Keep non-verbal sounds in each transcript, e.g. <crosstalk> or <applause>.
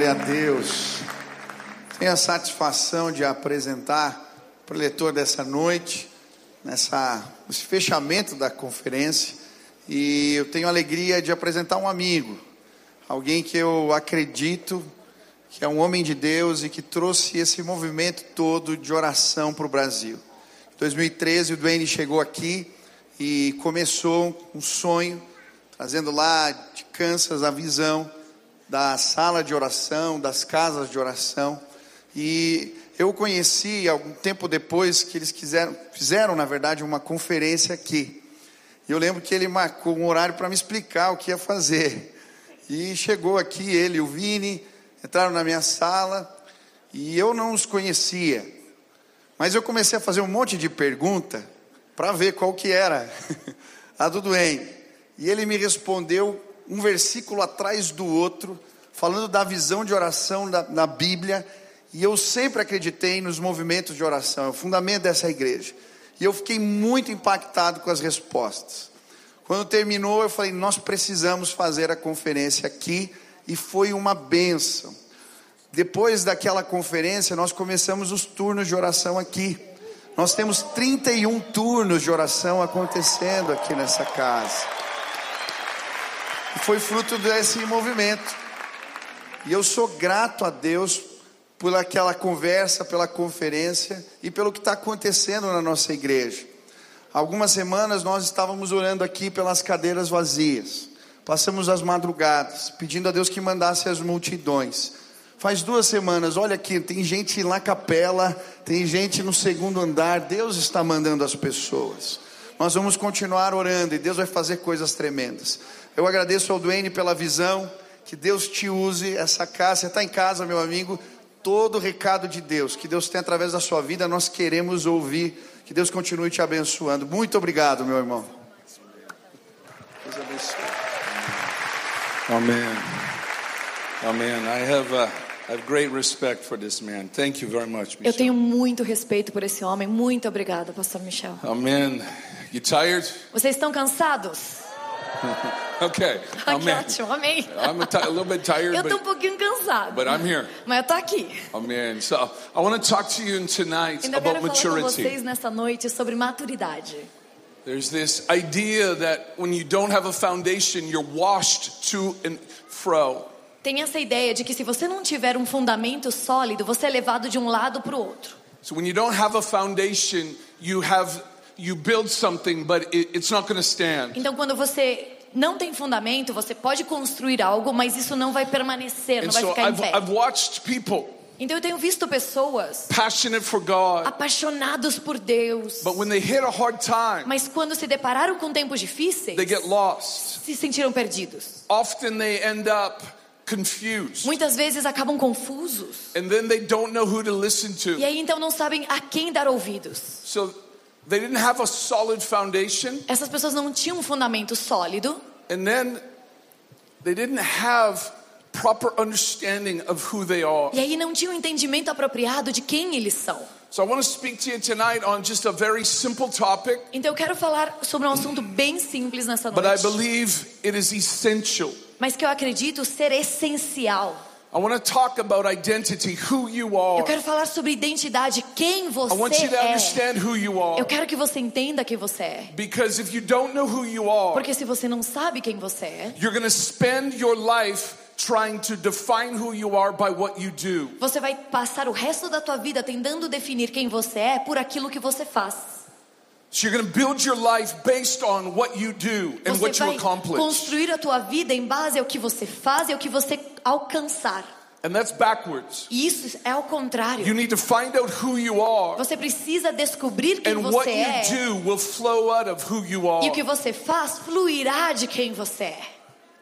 Glória a Deus. Tenho a satisfação de apresentar o leitor dessa noite, nessa, nesse fechamento da conferência, e eu tenho a alegria de apresentar um amigo, alguém que eu acredito que é um homem de Deus e que trouxe esse movimento todo de oração para o Brasil. Em 2013, o Duane chegou aqui e começou um sonho, trazendo lá de Kansas a visão da sala de oração, das casas de oração. E eu conheci algum tempo depois que eles quiseram, fizeram, na verdade, uma conferência aqui. Eu lembro que ele marcou um horário para me explicar o que ia fazer. E chegou aqui ele e o Vini, entraram na minha sala e eu não os conhecia. Mas eu comecei a fazer um monte de pergunta para ver qual que era <laughs> a do Duane. E ele me respondeu um versículo atrás do outro, falando da visão de oração da, na Bíblia, e eu sempre acreditei nos movimentos de oração, é o fundamento dessa igreja. E eu fiquei muito impactado com as respostas. Quando terminou, eu falei: nós precisamos fazer a conferência aqui, e foi uma benção. Depois daquela conferência, nós começamos os turnos de oração aqui. Nós temos 31 turnos de oração acontecendo aqui nessa casa. E foi fruto desse movimento. E eu sou grato a Deus por aquela conversa, pela conferência e pelo que está acontecendo na nossa igreja. Algumas semanas nós estávamos orando aqui pelas cadeiras vazias. Passamos as madrugadas, pedindo a Deus que mandasse as multidões. Faz duas semanas, olha aqui, tem gente na capela, tem gente no segundo andar, Deus está mandando as pessoas. Nós vamos continuar orando e Deus vai fazer coisas tremendas. Eu agradeço ao Duane pela visão. Que Deus te use essa casa. Você está em casa, meu amigo. Todo o recado de Deus que Deus tem através da sua vida, nós queremos ouvir. Que Deus continue te abençoando. Muito obrigado, meu irmão. Deus abençoe. Amen. Amen. I have, uh, I have great respect for this man. Thank you very much, Eu tenho muito respeito por esse homem. Muito obrigada, Pastor Michel. Amen. You tired? Vocês estão cansados? <laughs> Okay. Amen. ótimo, amém. I'm a, a little bit tired, Eu estou um but, pouquinho cansado. but I'm here. Mas eu estou aqui. Amen. So I want to talk to you tonight Ainda quero about falar com vocês nessa noite sobre maturidade. There's this idea that when you don't have a foundation, you're washed to and fro. Tem essa ideia de que se você não tiver um fundamento sólido, você é levado de um lado para o outro. So when you don't have a foundation, you have you build something, but it, it's not going to stand. Então, quando você não tem fundamento, você pode construir algo, mas isso não vai permanecer, não And vai so ficar em I've, pé. I've watched people Então, eu tenho visto pessoas passionate for God, apaixonados por Deus, but when they hit a hard time, mas quando se depararam com tempos difíceis, they get lost. se sentiram perdidos. Often they end up confused. Muitas vezes acabam confusos. And then they don't know who to listen E to. aí então não sabem a quem dar ouvidos. So they didn't have a solid foundation, Essas pessoas não tinham um fundamento sólido and then they didn't have proper understanding of who they are. e aí não tinham um entendimento apropriado de quem eles são. So I want to speak to you tonight on just a very simple topic, Então eu quero falar sobre um assunto bem simples nessa but I noite, believe it is essential. mas que eu acredito ser essencial. I want to talk about identity, who you Eu are. quero falar sobre identidade, quem I want você you to é. understand who you Eu are. quero que você entenda quem você é. Because if you don't know who you are, Porque se você não sabe quem você é, you're going to spend your life trying to define who you are by what you do. você vai passar o resto da tua vida tentando definir quem você é por aquilo que você faz. So you're going to build your life based on what you do and Você what you vai accomplish. construir a tua vida em base ao que você faz e ao que você alcançar. And that's backwards. Isso é ao You contrário. need to find out who you are, Você precisa descobrir quem and what você é. you do will flow out of who you E o que are. você faz fluirá de quem você é.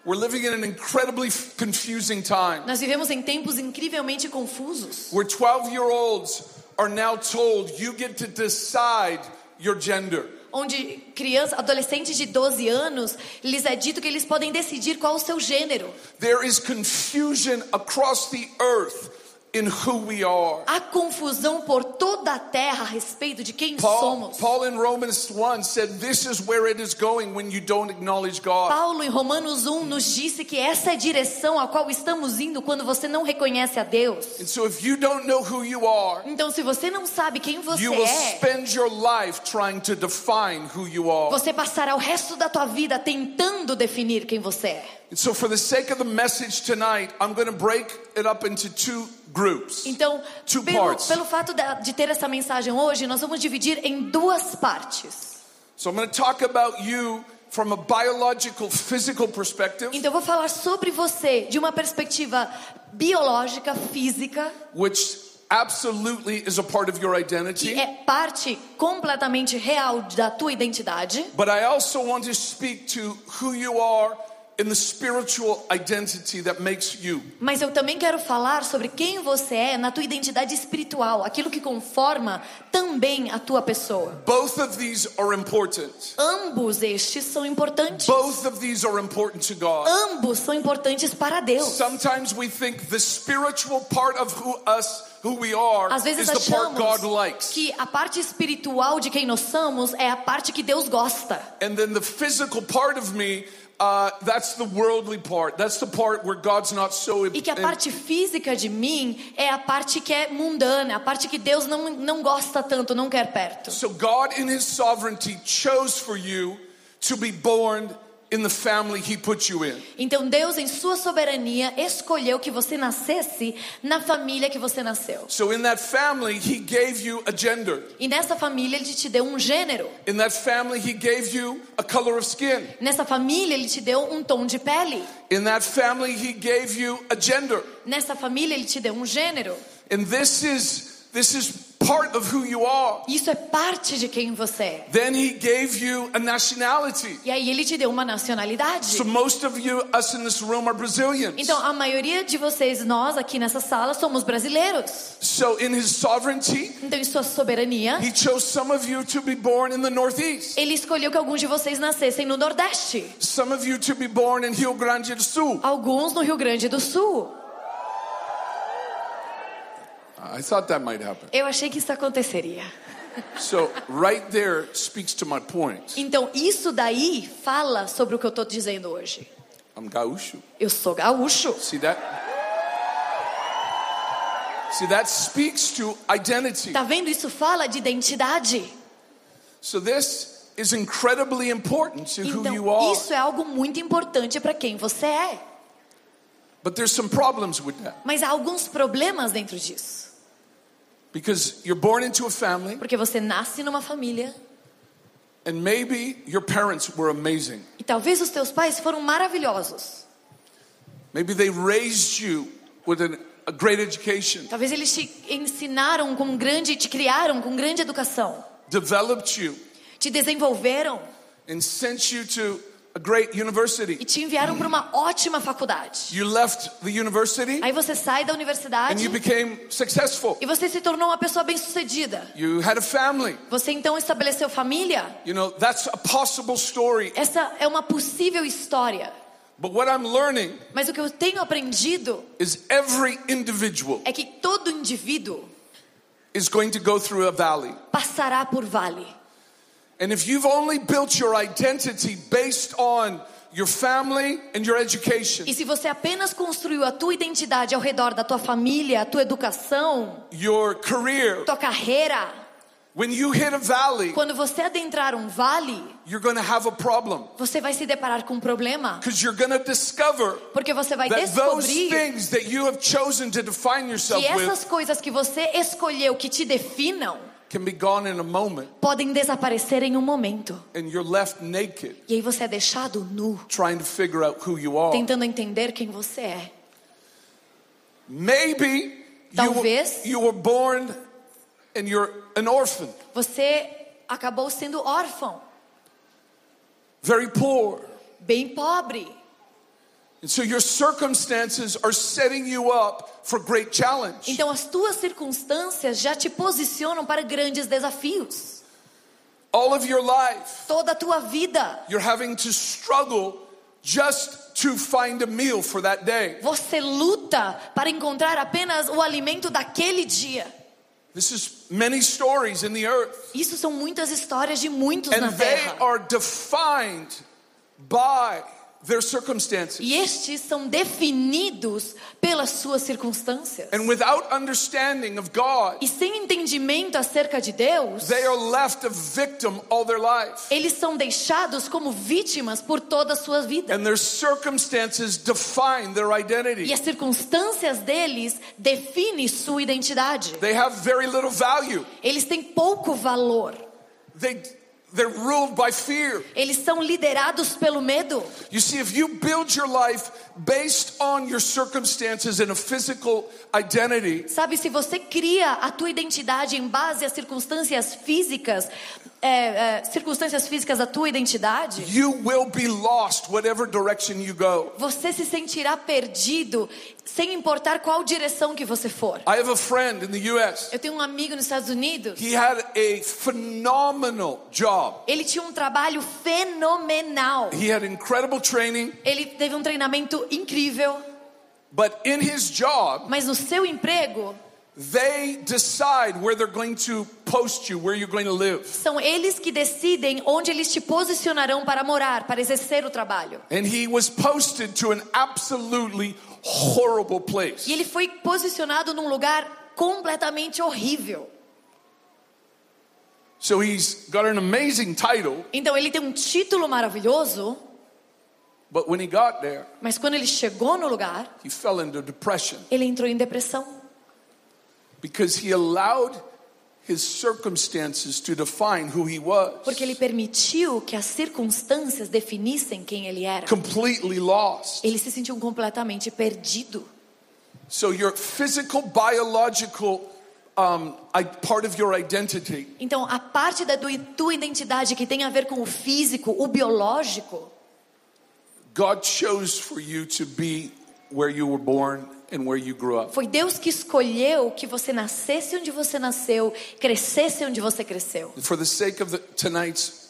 We're living in an incredibly confusing time Nós vivemos em tempos incrivelmente confusos. where 12 year olds are now told you get to decide your gender. Onde crianças, adolescentes de 12 anos, lhes é dito que eles podem decidir qual o seu gênero. There is confusion across the earth in who we are. Há confusão por toda a terra a respeito de quem Paul, somos. Paul in Romans 1 said, This is where it is going when you don't acknowledge God. Paulo em Romanos 1 nos disse que essa é a direção a qual estamos indo quando você não reconhece a Deus. And so if you don't know who you are, Então, se você não sabe quem você you will é, spend your life trying to define who you are. você passará o resto da tua vida tentando definir quem você é. And so, for the sake of the message tonight, I'm going to break it up into two groups. Então, Two pelo, parts. pelo fato da- de ter essa mensagem hoje, nós vamos dividir em duas partes. So, I'm going to talk about you from a biological, physical perspective, Então, eu vou falar sobre você de uma perspectiva biológica, física, which absolutely is a part of your que identity. é parte completamente real da tua identidade. But I also want to speak to who you are in the spiritual identity that makes you. Mas eu também quero falar sobre quem você é na tua identidade espiritual, aquilo que conforma também a tua pessoa. Both of these are important. Ambos estes são importantes. Both of these are important to God. Ambos são importantes para Deus. Sometimes we think the spiritual part of who us who we are Às vezes is the part God achamos likes. que a parte espiritual de quem nós somos é a parte que Deus gosta. And then the physical part of me, uh, that's the worldly part. That's the part where God's not so. E que a parte física de mim é a parte que é mundana, a parte que Deus não, não gosta tanto, não quer perto. So God, in His sovereignty, chose for you to be born in the family He put you in. Então Deus, em sua soberania, escolheu que você nascesse na família que você nasceu. So in that family, He gave you a gender. E nessa família ele te deu um gênero. In that family, He gave you a color of skin. Nessa família ele te deu um tom de pele. In that family, He gave you a gender. Nessa família ele te deu um gênero. And this is this is part of who you are. Isso é parte de quem você é. Then He gave you a nationality. E aí ele te deu uma nacionalidade. So most of you, us in this room, are Brazilians. Então a maioria de vocês, nós aqui nessa sala, somos brasileiros. So in His sovereignty, Então em sua soberania, He chose some of you to be born in the Northeast. ele escolheu que alguns de vocês nascessem no Nordeste. Some of you to be born in Rio Grande do Sul. Alguns no Rio Grande do Sul. I thought that might happen. Eu achei que isso aconteceria. So right there speaks to my point. Então isso daí fala sobre o que eu estou dizendo hoje. I'm gaúcho. Eu sou gaúcho. See that? See that speaks to identity. Tá vendo? Isso fala de identidade. So this is incredibly important to who you Então are. isso é algo muito importante para quem você é. But there's some problems with that. Mas há alguns problemas dentro disso. Because you're born into a family Porque você nasce numa família and maybe your parents were amazing. e talvez os teus pais foram maravilhosos. Maybe they raised you with an, a great education, Talvez eles te ensinaram com grande, te criaram com grande educação, developed you, te desenvolveram and sent you to a great e university. te enviaram para uma ótima faculdade. You left the university Aí você sai da and universidade you became successful. e você se tornou uma pessoa bem-sucedida. You had a family. Você então estabeleceu família. You know, that's a possible story. Essa é uma possível história. But what I'm learning Mas o que eu tenho aprendido is every individual é que todo indivíduo is going to go through a valley. passará por vale. And if you've only built your identity based on your family and your education, E se você apenas construiu a tua identidade ao redor da tua família, a tua educação, your career, tua carreira, when you hit a valley, quando você adentrar um vale, you're going to have a problem. você vai se deparar com um problema, Because you're going to discover porque você vai that those descobrir things that you have chosen to define yourself que essas with coisas que você escolheu que te definam can be gone in a moment. podem desaparecer em um momento. And you're left naked E aí você é deixado nu, trying to figure out who you are. tentando entender quem você é. Maybe Talvez. you were born and you're an orphan, Você acabou sendo órfão, very poor. bem pobre. And so your circumstances are setting you up for great challenge. Então as tuas circunstâncias já te posicionam para grandes desafios. All of your life, Toda a tua vida, you're having to struggle just to find a meal for that day. Você luta para encontrar apenas o alimento daquele dia. This is many stories in the earth. Isso são muitas histórias de muitos na And they terra. are defined by their circumstances. E estes são definidos pelas suas circunstâncias. And without understanding of God, E sem entendimento acerca de Deus, they are left a victim all their life. eles são deixados como vítimas por toda a sua vida. And their circumstances define their E identity. as circunstâncias deles definem sua identidade. They have very little value. Eles têm pouco valor. They, they're ruled by fear. Eles são liderados pelo medo. You see, if you build your life based on your circumstances and a physical identity, Sabe, se você cria a tua identidade em base às circunstâncias físicas, é, é, circunstâncias físicas da tua identidade, you will be lost whatever direction you go. você se sentirá perdido, sem importar qual direção que você for. I have a friend in the US. Eu tenho um amigo nos Estados Unidos. He had a phenomenal job. Ele tinha um trabalho fenomenal. He had incredible training, Ele teve um treinamento incrível, but in his job, mas no seu emprego, they decide where they're going to post you, where you're going to live. são eles que decidem onde eles te posicionarão para morar, para exercer o trabalho. And he was posted to an absolutely horrible place. E ele foi posicionado num lugar completamente horrível. So he's got an amazing title, Então ele tem um título maravilhoso, but when he got there, mas quando ele chegou no lugar, he fell into depression ele entrou em depressão, porque ele permitiu que as circunstâncias definissem quem ele era. Completely lost. Ele se sentiu completamente perdido. So your physical, biological um, I, part of your identity Então, a parte da tua- tua identidade que tem a ver com o físico, o biológico, God chose for you to be where you were born and where you grew up. foi Deus que escolheu que você nascesse onde você nasceu, crescesse onde você cresceu. For the sake of the, tonight's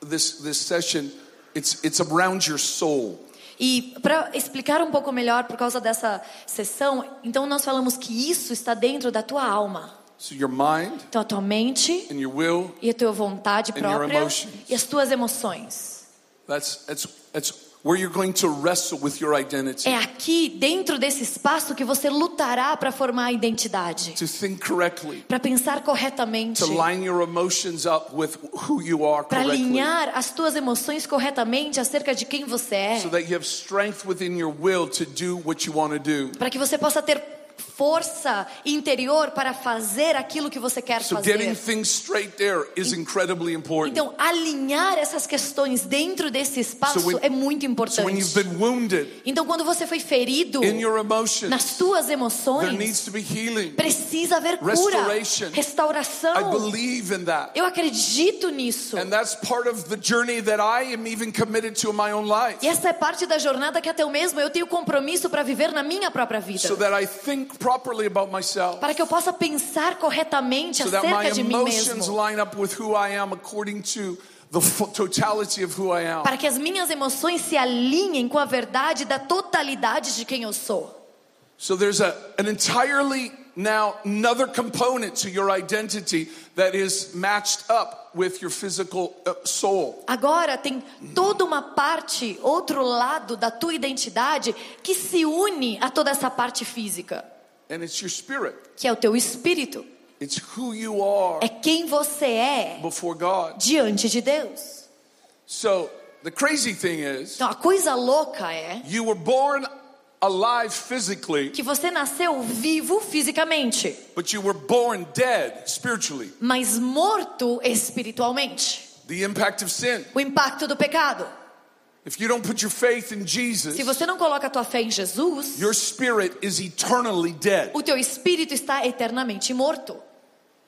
this this session, it's it's around your soul. E para explicar um pouco melhor por causa dessa sessão, então nós falamos que isso está dentro da tua alma. So your mind Então a tua mente and your will, e a tua vontade And your própria e as tuas emoções. that's that's that's where you're going to wrestle with your identity. É aqui, dentro desse espaço, que você lutará para formar a identidade, To think correctly, para pensar corretamente, to line your emotions up with who you are para alinhar as tuas emoções corretamente acerca de quem você é, So that you have strength within your will to do what you want to do. para que você possa ter força interior para fazer aquilo que você quer So fazer. Então, alinhar essas questões dentro desse espaço So when- é muito importante. wounded Então, quando você foi ferido emotions, nas there emoções, healing. precisa haver cura, restauração. Eu acredito nisso. E essa é parte da jornada que até eu mesmo eu tenho compromisso para viver na minha própria vida. So that I think properly about myself. Para que eu possa pensar corretamente So that my acerca de mim emotions mesmo. line up with who I am according to the totality of who I am. Para que as minhas emoções se alinhem com a verdade da totalidade de quem eu sou. So there's a, an entirely now another component to your identity that is matched up with your physical uh, soul. Agora tem toda uma parte, outro lado da tua identidade que se une a toda essa parte física, And it's your spirit. que é o teu espírito. It's who you are É quem você é before God. diante de Deus. So the crazy thing is, Então a coisa louca é you were born alive physically, que você nasceu vivo fisicamente, but you were born dead spiritually. mas morto espiritualmente. The impact of sin. O impacto do pecado. Jesus, Se você não coloca a tua fé em Jesus, your spirit is eternally dead. o teu espírito está eternamente morto.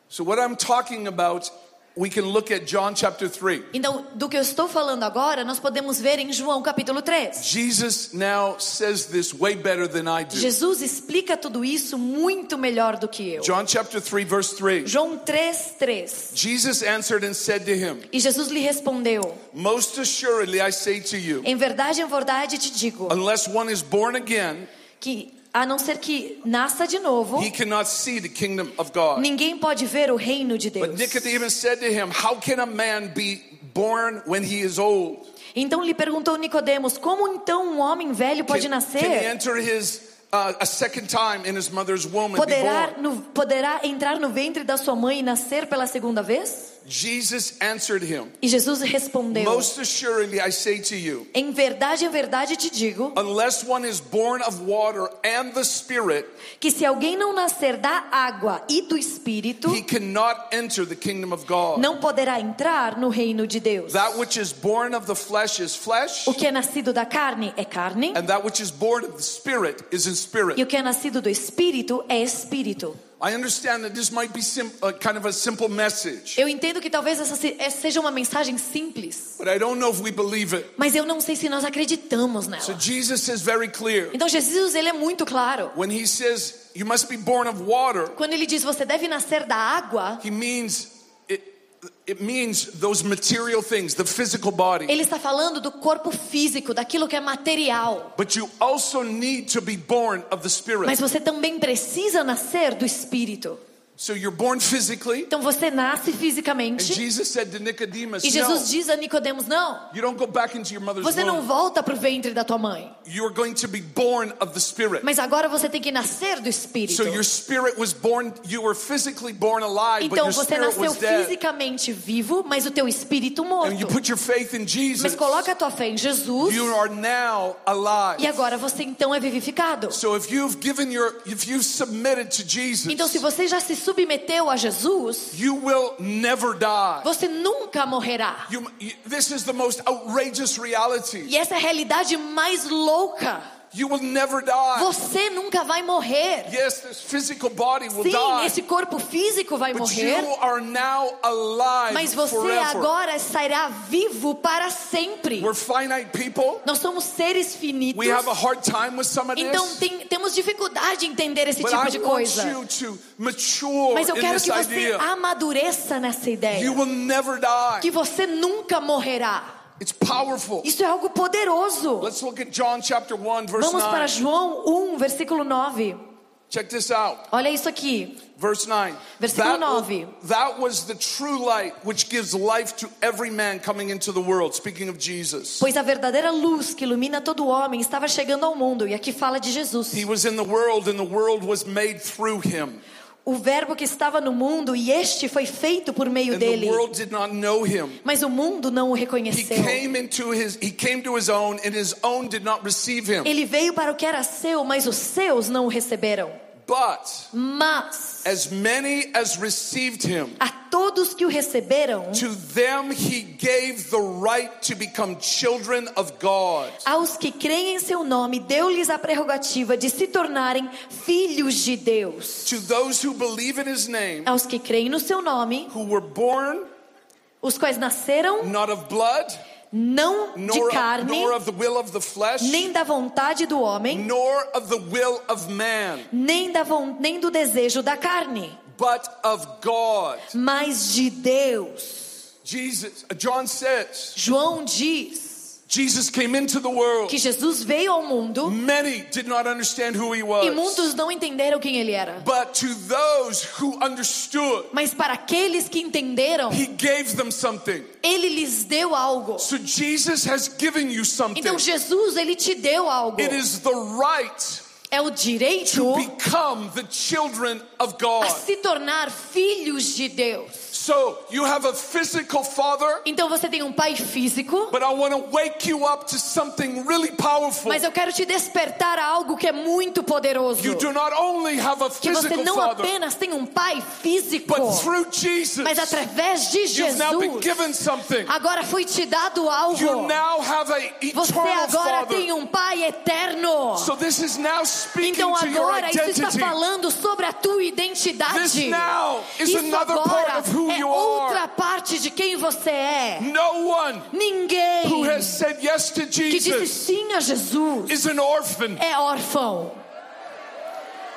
So what I'm talking about we can look at John chapter 3. Então, do que eu estou falando agora, nós podemos ver em João capítulo 3. Jesus now says this way better than I do. Jesus explica tudo isso muito melhor do que eu. John chapter 3 verse 3. João 3, 3. Jesus answered and said to him, E Jesus lhe respondeu: Most assuredly I say to you, Em verdade, em verdade te digo unless one is born again, que a não ser que nasça de novo, he cannot see the kingdom of God. ninguém pode ver o reino de But Deus. Nicodemus said to him, How can a man be born when he is old? Então lhe perguntou Nicodemos: Como então um homem velho pode Can, can he nascer? enter his uh, a second time in his mother's womb and be Poderá, born? no, poderá entrar no ventre da sua mãe e nascer pela segunda vez? Jesus answered him, E Jesus respondeu: Most assuredly I say to you, Em verdade, em verdade te digo unless one is born of water and the Spirit, que se alguém não nascer da água e do espírito, he cannot enter the kingdom of God. não poderá entrar no reino de Deus. That which is born of the flesh is flesh, O que é nascido da carne é carne, and that which is born of the Spirit is in e spirit. o que é nascido do espírito é espírito. I understand that this might be sim- kind of a simple message, Eu entendo que talvez essa se- essa seja uma mensagem simples, but I don't know if we believe it. mas eu não sei se nós acreditamos So nela. Jesus is very clear. Então Jesus ele é muito claro. When he says you must be born of water, Quando ele diz você deve nascer da água, he means ele está falando do corpo físico, daquilo que é material. But you also need to be born of the Spirit. Mas você também precisa nascer do espírito. So you're born physically, Então você nasce and fisicamente. Jesus said to Nicodemus, E no, Jesus diz a Nicodemos: "Não, you don't go back into your mother's você não volta para o ventre da tua mãe, You're going to be born of the Spirit. mas agora você tem que nascer do espírito." So your spirit was born, you were physically born alive, but Então your você spirit nasceu was dead. fisicamente vivo, mas o teu espírito And you morto. put your faith in Jesus. Mas coloca a tua fé em Jesus You are now alive. e agora você então é vivificado. So if you've given your, if you've submitted to Jesus, Então se você já se submeteu a Jesus, you will never die. você nunca morrerá. You, this is the most outrageous reality. E essa é a realidade mais louca. You will never die. Você nunca vai morrer. Yes, this physical body will Sim, die, esse corpo físico vai but morrer, you are now alive mas você forever. agora estará vivo para sempre. We're finite people. Nós somos seres finitos. We have a hard time with some of Então tem- temos dificuldade em entender esse But tipo I de want coisa. you to mature Mas eu quero que você idea. amadureça nessa You ideia. will never die. Que você nunca morrerá. It's powerful. Isso é algo poderoso. Let's look at John chapter 1 verse Vamos para 9. João 1, versículo 9. Check this out. Olha isso aqui. Verse 9. Versículo that, 9. that was the true light which gives life to every man coming into the world. Speaking of Jesus. Pois a verdadeira luz que ilumina todo homem estava chegando ao mundo. E aqui fala de Jesus. He was in the world and the world was made through him. O verbo que estava no mundo e este foi feito por meio And dele. Mas o mundo não o He reconheceu. his own own. Ele veio para o que era seu, mas os seus não o receberam. But Mas as many as received him, a todos que o receberam, to them he gave the right to become children of God. aos que creem em seu nome, deu-lhes a prerrogativa de se tornarem filhos de Deus. To those who believe in his name, Aos que creem no seu nome, who were born os quais nasceram not of blood, não de carne, nor of the will of the flesh, nem da vontade do homem, nor of the will of man, nem, da nem do desejo da carne, but of God. mas de Deus. Jesus, John says, João diz Jesus came into the world. que Jesus veio ao mundo Many did not understand who he e was. muitos não entenderam quem ele era. But to those who understood, Mas para aqueles que entenderam, he gave them something. ele lhes deu algo. So Jesus has given you something. Então Jesus, ele te deu algo. It is the right É o direito to become the children of a God. se tornar filhos de Deus. So you have a physical father, Então você tem um pai físico, but I want to wake you up to something really powerful. mas eu quero te despertar a algo que é muito poderoso. You do not only have a Que você physical não father, apenas tem um pai físico, but through Jesus, mas através de you've now been Jesus, given something. agora foi te dado algo. You now have a Você agora tem father. um pai eterno. So this is now speaking Então to your agora isso está falando sobre a tua identidade. This now is Isso another agora part of who É outra parte de quem você é. No one Ninguém who has said yes to que disse Jesus sim a Jesus is an orphan é órfão.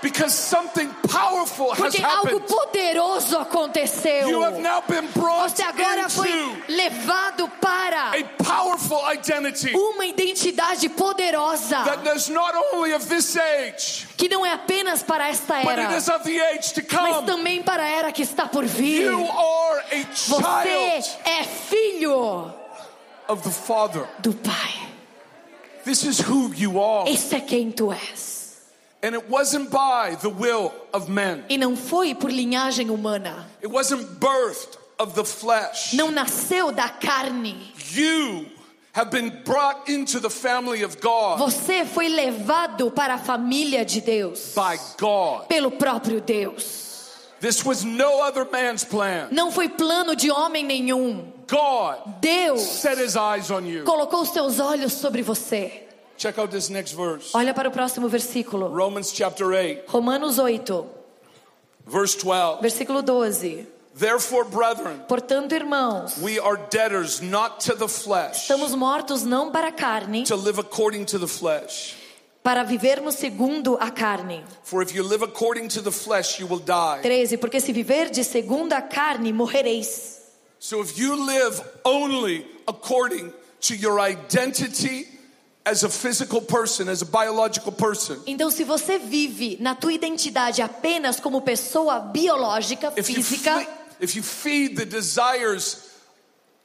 Because something powerful has Porque algo happened. poderoso aconteceu. You have now been brought Você agora foi levado para a powerful identity uma identidade poderosa that is not only of this age, que não é apenas para esta but era, it is of the age to mas come. também para a era que está por vir. You are a Você child é filho of the Father. do Pai. This is who you are. Esse é quem tu és. And it wasn't by the will of men. E não foi por linhagem humana. It wasn't birthed of the flesh. Não nasceu da carne. You have been brought into the family of God Você foi levado para a família de Deus by God. pelo próprio Deus. This was no other man's plan. Não foi plano de homem nenhum. God Deus set his eyes on you. colocou seus olhos sobre você. Check out this next verse. Olha para o próximo versículo. Romans chapter 8, Romanos 8, verse 12. versículo 12. Therefore, brethren, Portanto, irmãos, we are debtors not to the flesh, estamos mortos não para a carne, to live according to the flesh. para vivermos segundo a carne. For if you live according to the flesh, you will die. 13. Porque se viverdes segundo a carne, morrereis. So if you live only according to your identity as a physical person, as a biological person, Então, se você vive na tua identidade apenas como pessoa biológica, física, if you feed the desires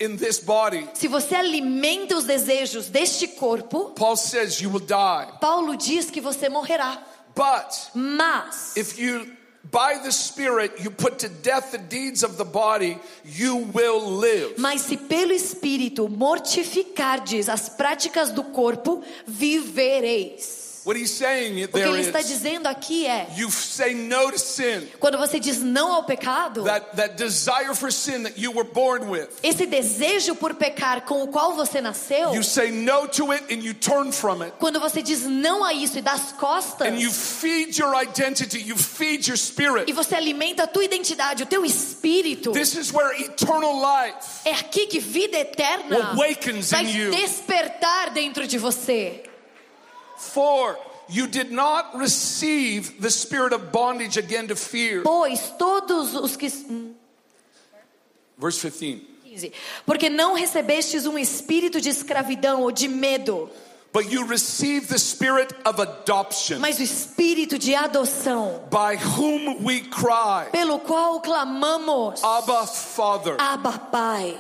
in this body, se você alimenta os desejos deste corpo, Paul says you will die. Paulo diz que você morrerá. But Mas, if you, by the Spirit, you put to death the deeds of the body, you will live. mas se pelo Espírito mortificardes as práticas do corpo, vivereis. What he's saying O que ele está dizendo aqui é: you say no to sin. quando você diz não ao pecado, That, that desire for sin that you were born with. esse desejo por pecar com o qual você nasceu, You say no to it and you turn from it. quando você diz não a isso e dá as costas, And you feed your identity, you feed your e spirit. você alimenta a tua identidade, o teu espírito, This is where eternal life é aqui que vida eterna vai despertar dentro de você. For you did not receive the spirit of bondage again to fear. Pois todos os que. hum, Verse 15. 15. Porque não recebestes um espírito de escravidão ou de medo, But you received the spirit of adoption, mas o espírito de adoção, by whom we cry, pelo qual clamamos, Abba, Father. Abba Pai.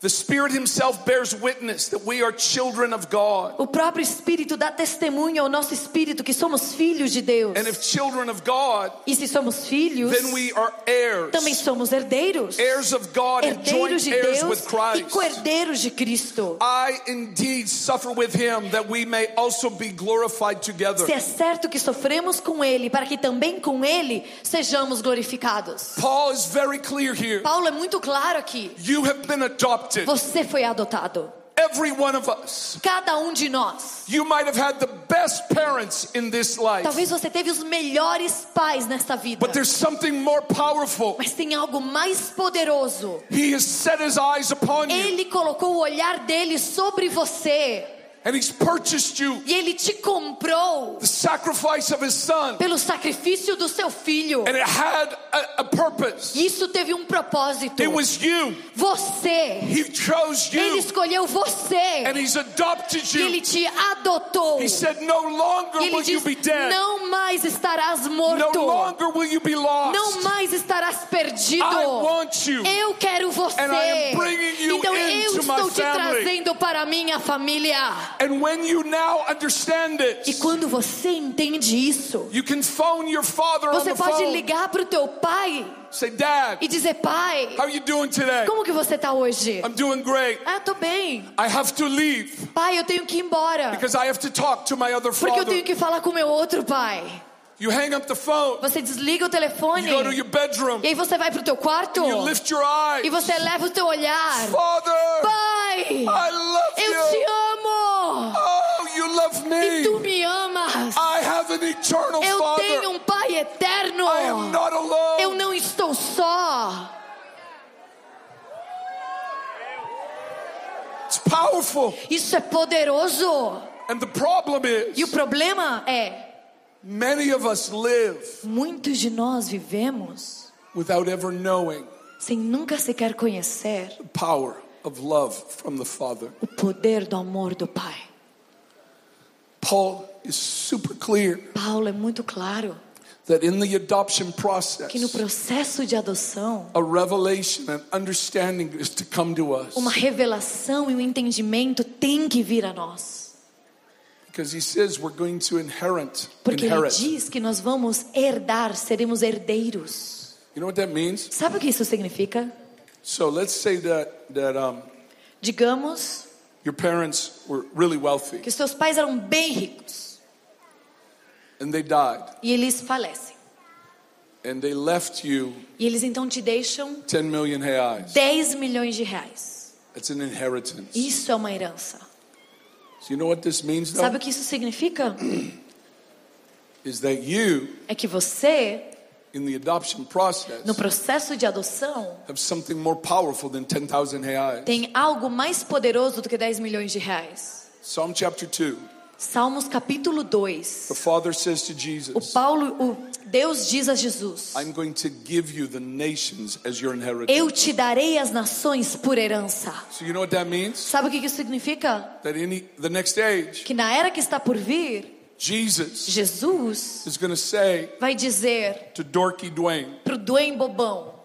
The Spirit Himself bears witness that we are children of God. O próprio Espírito dá testemunho ao nosso espírito que somos filhos de Deus. And if children of God, E se somos filhos, then we are heirs. também somos herdeiros. heirs of God and joint Herdeiros de heirs Deus with e Christ. co-herdeiros de Cristo. I indeed suffer with him that we may also be glorified together. Se é certo que sofremos com Ele, para que também com Ele sejamos glorificados. Paul is very clear here. Paulo é muito claro aqui. You have been adopted. Você foi adotado. Every one of us. Cada um de nós. You might have had the best parents in this life, Talvez você teve os melhores pais nesta vida. but there's something more powerful. Mas tem algo mais poderoso. He has set his eyes upon you Ele colocou o olhar dele sobre você. And he's purchased you E ele te comprou the sacrifice of his son. pelo sacrifício do seu filho. And it had a, a purpose. Isso teve um propósito. It was you. Você. He chose Ele you escolheu você. and he's adopted E ele you. te adotou. He said, No longer ele will you diz: be dead. Não mais estarás No morto. longer will you be Não lost. mais estarás perdido. I want you. Eu quero você. And I am bringing you então eu estou te family. trazendo para minha família. And when you now understand E this, quando você entende isso, you can phone your father on você the pode phone. ligar para o teu pai Say, Dad, e dizer: Pai, how you doing today? como que você está hoje? I'm doing great. Ah, tô bem. I have to leave Pai, eu tenho que ir embora. because I have to talk to my other Porque eu father. tenho que falar com meu outro pai. You hang up the phone. Você desliga o telefone. You go to your bedroom. E aí você vai pro teu quarto. You lift your E eyes. você leva o teu olhar. Father, Pai, I love eu you. te amo. Oh, you love E tu me. me amas. I have an eternal Eu Father. tenho um pai eterno. I am not Eu alone. não estou só. It's powerful. Isso é poderoso. And the problem E o is, problema é, many of us live muitos de nós vivemos without ever knowing sem nunca sequer conhecer the power of love from the Father. o poder do amor do Pai. Paul is super clear Paulo é muito claro that in the adoption process, que no processo de adoção, a revelation and understanding is to come to us. uma revelação e um entendimento tem que vir a nós. Because he says we're going to inherit. Porque ele diz que nós vamos herdar, seremos herdeiros. You know what that means? Sabe o que isso significa? So let's say that that um, Digamos your parents were really wealthy que seus pais eram bem ricos and they died e eles falecem. and they left you E eles então te deixam 10 million reais. 10 milhões de reais. It's an inheritance. Isso é uma herança. So you know what this means though? Sabe o que isso significa? Is that you É que você, in the adoption process no processo de adoção, have something more powerful than 10,000 reais. tem algo mais poderoso do que 10 milhões de reais. Psalm chapter 2. Salmos capítulo 2. The Father says to O Jesus, Paulo, o Deus diz a Jesus: I'm going to give you the nations as your inheritance. Eu te darei as nações por herança. So you know what that means? Sabe o que isso significa? That in the next age, Que na era que está por vir, Jesus Jesus is going to say vai dizer to Dorky Dwayne, pro Dwayne Bobão: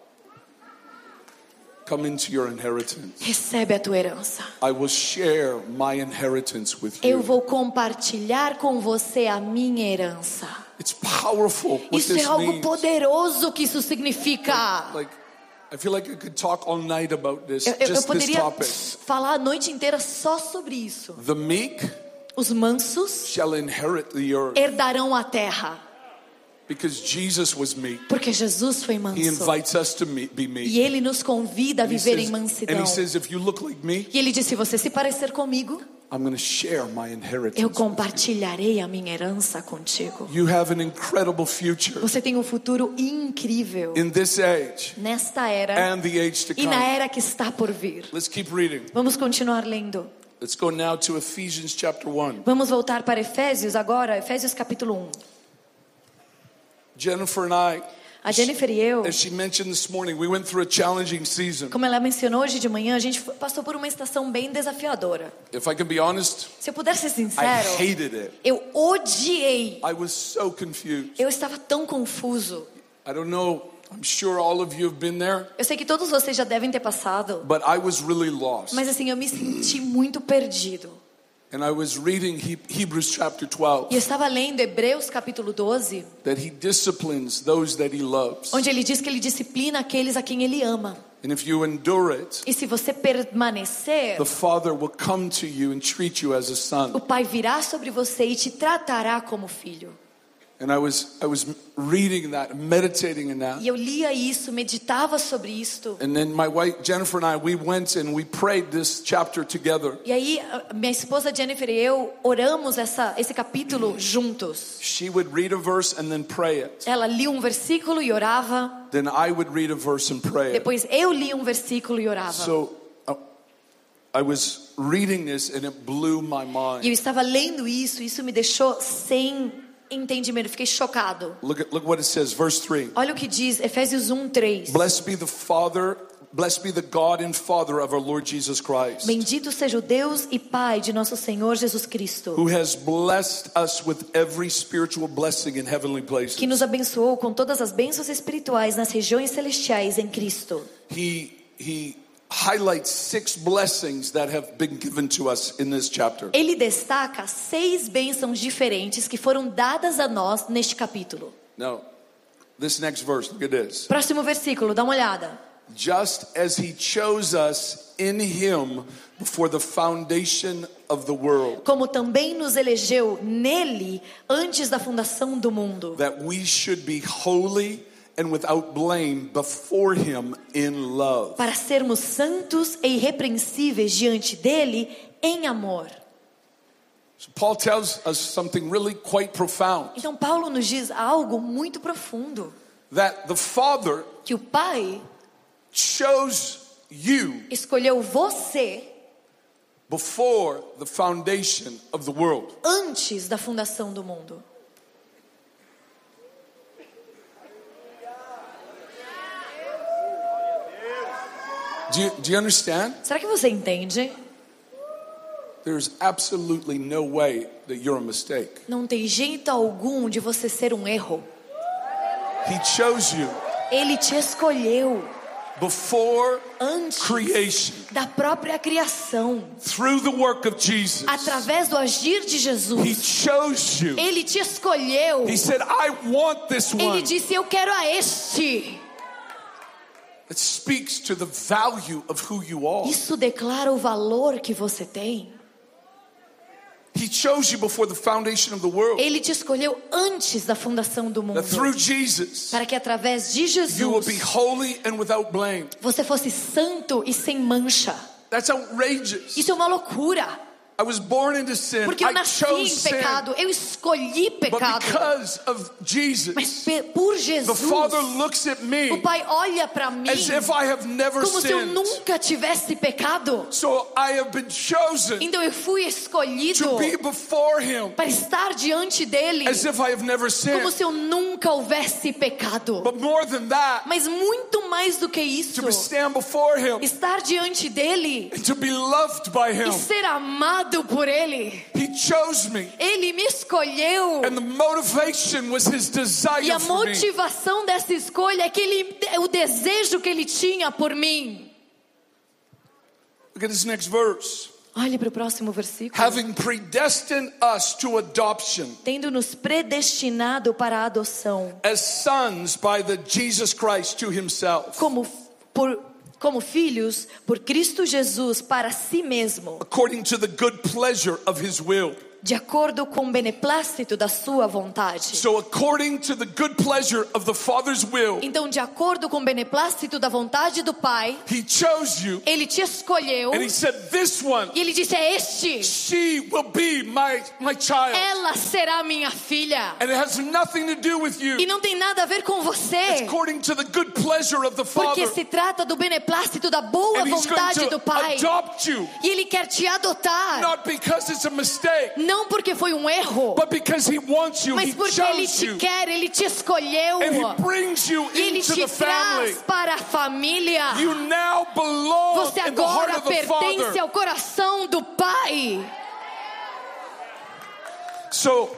come into your inheritance. recebe a tua herança. I will share my inheritance with Eu you. vou compartilhar com você a minha herança. It's powerful Isso é algo means. poderoso que isso significa. Like, I feel like I could talk all night about this, Eu, eu- eu this poderia topic. falar a noite inteira só sobre isso. The meek Os mansos shall inherit the earth herdarão a terra, because Jesus was meek. porque Jesus foi He manso. invites us to be meek. E ele nos convida a And he viver says- em and mansidão. he says, if you look like me, E ele disse: se você se parecer comigo, I'm going to share my inheritance. eu compartilharei a minha herança contigo. You have an incredible future Você tem um futuro incrível in this age nesta era and the age to e na come. era que está por vir. Let's keep reading. Vamos continuar lendo. Let's go now to Ephesians chapter 1. Vamos voltar para Efésios agora, Efésios capítulo 1. Jennifer and I, A Jennifer e eu, as she mentioned this morning, we went through a challenging season. como ela mencionou hoje de manhã, a gente passou por uma estação bem desafiadora. If I can be honest, Se eu puder ser I sincero, hated it. eu odiei. I was so confused. Eu estava tão confuso. I don't know, I'm sure all of you have been there, Eu sei que todos vocês já devem ter passado, but I was really lost. mas assim, eu me senti muito perdido. And I was reading He- Hebrews chapter E eu 12 estava lendo Hebreus capítulo 12, that he disciplines those that he loves. onde ele diz que ele disciplina aqueles a quem ele ama. And if you endure it, E se você permanecer, the Father will come to you and treat you as a o son. Pai virá sobre você e te tratará como filho. E eu lia isso, meditava sobre isto. And then my wife Jennifer and I we went and we prayed this chapter together. E aí, minha esposa Jennifer e eu oramos essa, esse capítulo juntos. She would read a verse and then pray it. Ela lia um versículo e orava. Then I would read a verse and pray it. Depois eu lia um versículo e orava. So uh, I was reading this and it blew my E eu mind. estava lendo isso, isso me deixou sem entendimento, fiquei chocado. Look at look what it says, verse 3. Olha o que diz Efésios 1, 3. Blessed be the Father, blessed be the God and Father of our Lord Jesus Christ, Bendito seja o Deus e Pai de nosso Senhor Jesus Cristo, who has blessed us with every spiritual blessing in heavenly places. que nos abençoou com todas as bênçãos espirituais nas regiões celestiais em Cristo. He he highlights six blessings that have been given to us in this chapter. Ele destaca seis bênçãos diferentes que foram dadas a nós neste capítulo. Now, this next verse, look at this. Próximo versículo, dá uma olhada. Just as he chose us in him before the foundation of the world, Como também nos elegeu nele antes da fundação do mundo, that we should be holy and without blame before him in love. para sermos santos e irrepreensíveis diante dele em amor. So Paul tells us something really quite profound Então Paulo nos diz algo muito profundo, that the Father que o Pai chose you escolheu você before the foundation of the world. antes da fundação do mundo. Do you, do you understand? Será que você entende? There's absolutely no way that you're a mistake. Não tem jeito algum de você ser um erro. He chose you Ele te escolheu before antes creation da própria criação, through the work of Jesus. através do agir de He Jesus. chose you. Ele te escolheu. He said, I want this Ele one. disse: Eu quero a este. It speaks to the value of who you are. Isso declara o valor que você tem. He chose you before the foundation of the world. Ele te escolheu antes da fundação do mundo. That through Jesus, Para que através de you will be Jesus holy and without blame. você fosse santo e sem mancha. That's outrageous. Isso é uma loucura. I was born into sin. Porque eu I nasci chose em sin. pecado, eu escolhi pecado. because of Jesus, Mas por the Jesus, Father looks at o me Pai olha para mim as if I have never como se eu sinned. nunca tivesse pecado. So I have been chosen Então eu fui escolhido to be before Him para estar diante dele as if I have never como sinned. se eu nunca houvesse pecado. But more than that, Mas muito mais do que isso, to stand before Him estar diante dele and to be loved by e ser amado por ele. He chose me. Ele me escolheu. And the motivation was His E a for me. motivação dessa escolha é que ele, o desejo que ele tinha por mim. Look at this next verse. Olhe para o próximo versículo. Having predestined us to adoption Tendo nos predestinado para a adoção, as sons by the Jesus Christ to Himself, como, por, como filhos por Cristo Jesus para si mesmo, according to the good pleasure of His will. De acordo com o beneplácito da sua vontade. So, according to the good pleasure of the Father's will, Então, de acordo com o beneplácito da vontade do Pai, He chose you ele te escolheu and He said, This one, e ele disse: É este, she will be my, my child. ela será minha filha. And it has nothing to do with E you. não tem nada a ver com você, According to the good pleasure of the porque Father. se trata do beneplácito da boa And He's going vontade do to Pai. adopt you, E ele quer te adotar, not because it's a mistake, não porque foi um erro, but because He wants you. Mas porque ele te you. quer, ele te escolheu. And He brings you E ele into te the family. traz para a família. You now belong Você agora pertence ao coração do Pai. So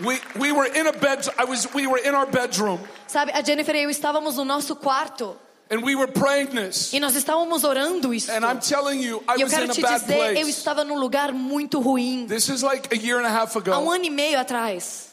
we we were in a bed. I was we were in our bedroom Sabe, a Jennifer e eu estávamos no nosso quarto and we were praying this. e nós estávamos orando isso. And I'm telling you, I E eu was in quero a te bad dizer, eu place. estava num lugar muito ruim. This is like a year and a half Há um ago, ano e meio atrás.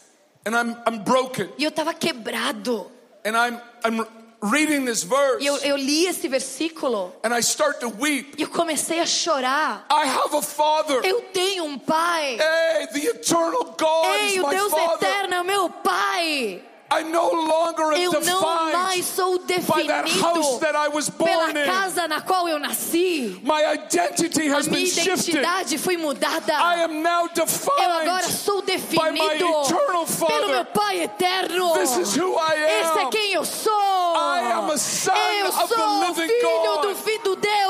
and I'm I'm broken, E eu estava quebrado. and I'm I'm reading this E verse, eu, eu li esse versículo and I start to weep. e eu comecei a chorar. I have a Father. Eu tenho um pai. Hey, the eternal God Ei, is o my Deus Father. eterno é o meu pai. I no longer am Eu não mais sou by that house definido that I was pela casa na qual eu nasci. My identity A has been minha shifted. identidade foi mudada. I am now Eu agora sou by my definido eternal pelo meu Father. Pai eterno. This is who I Esse é am. quem eu sou. I am a son eu of the sou filho God. do do Deus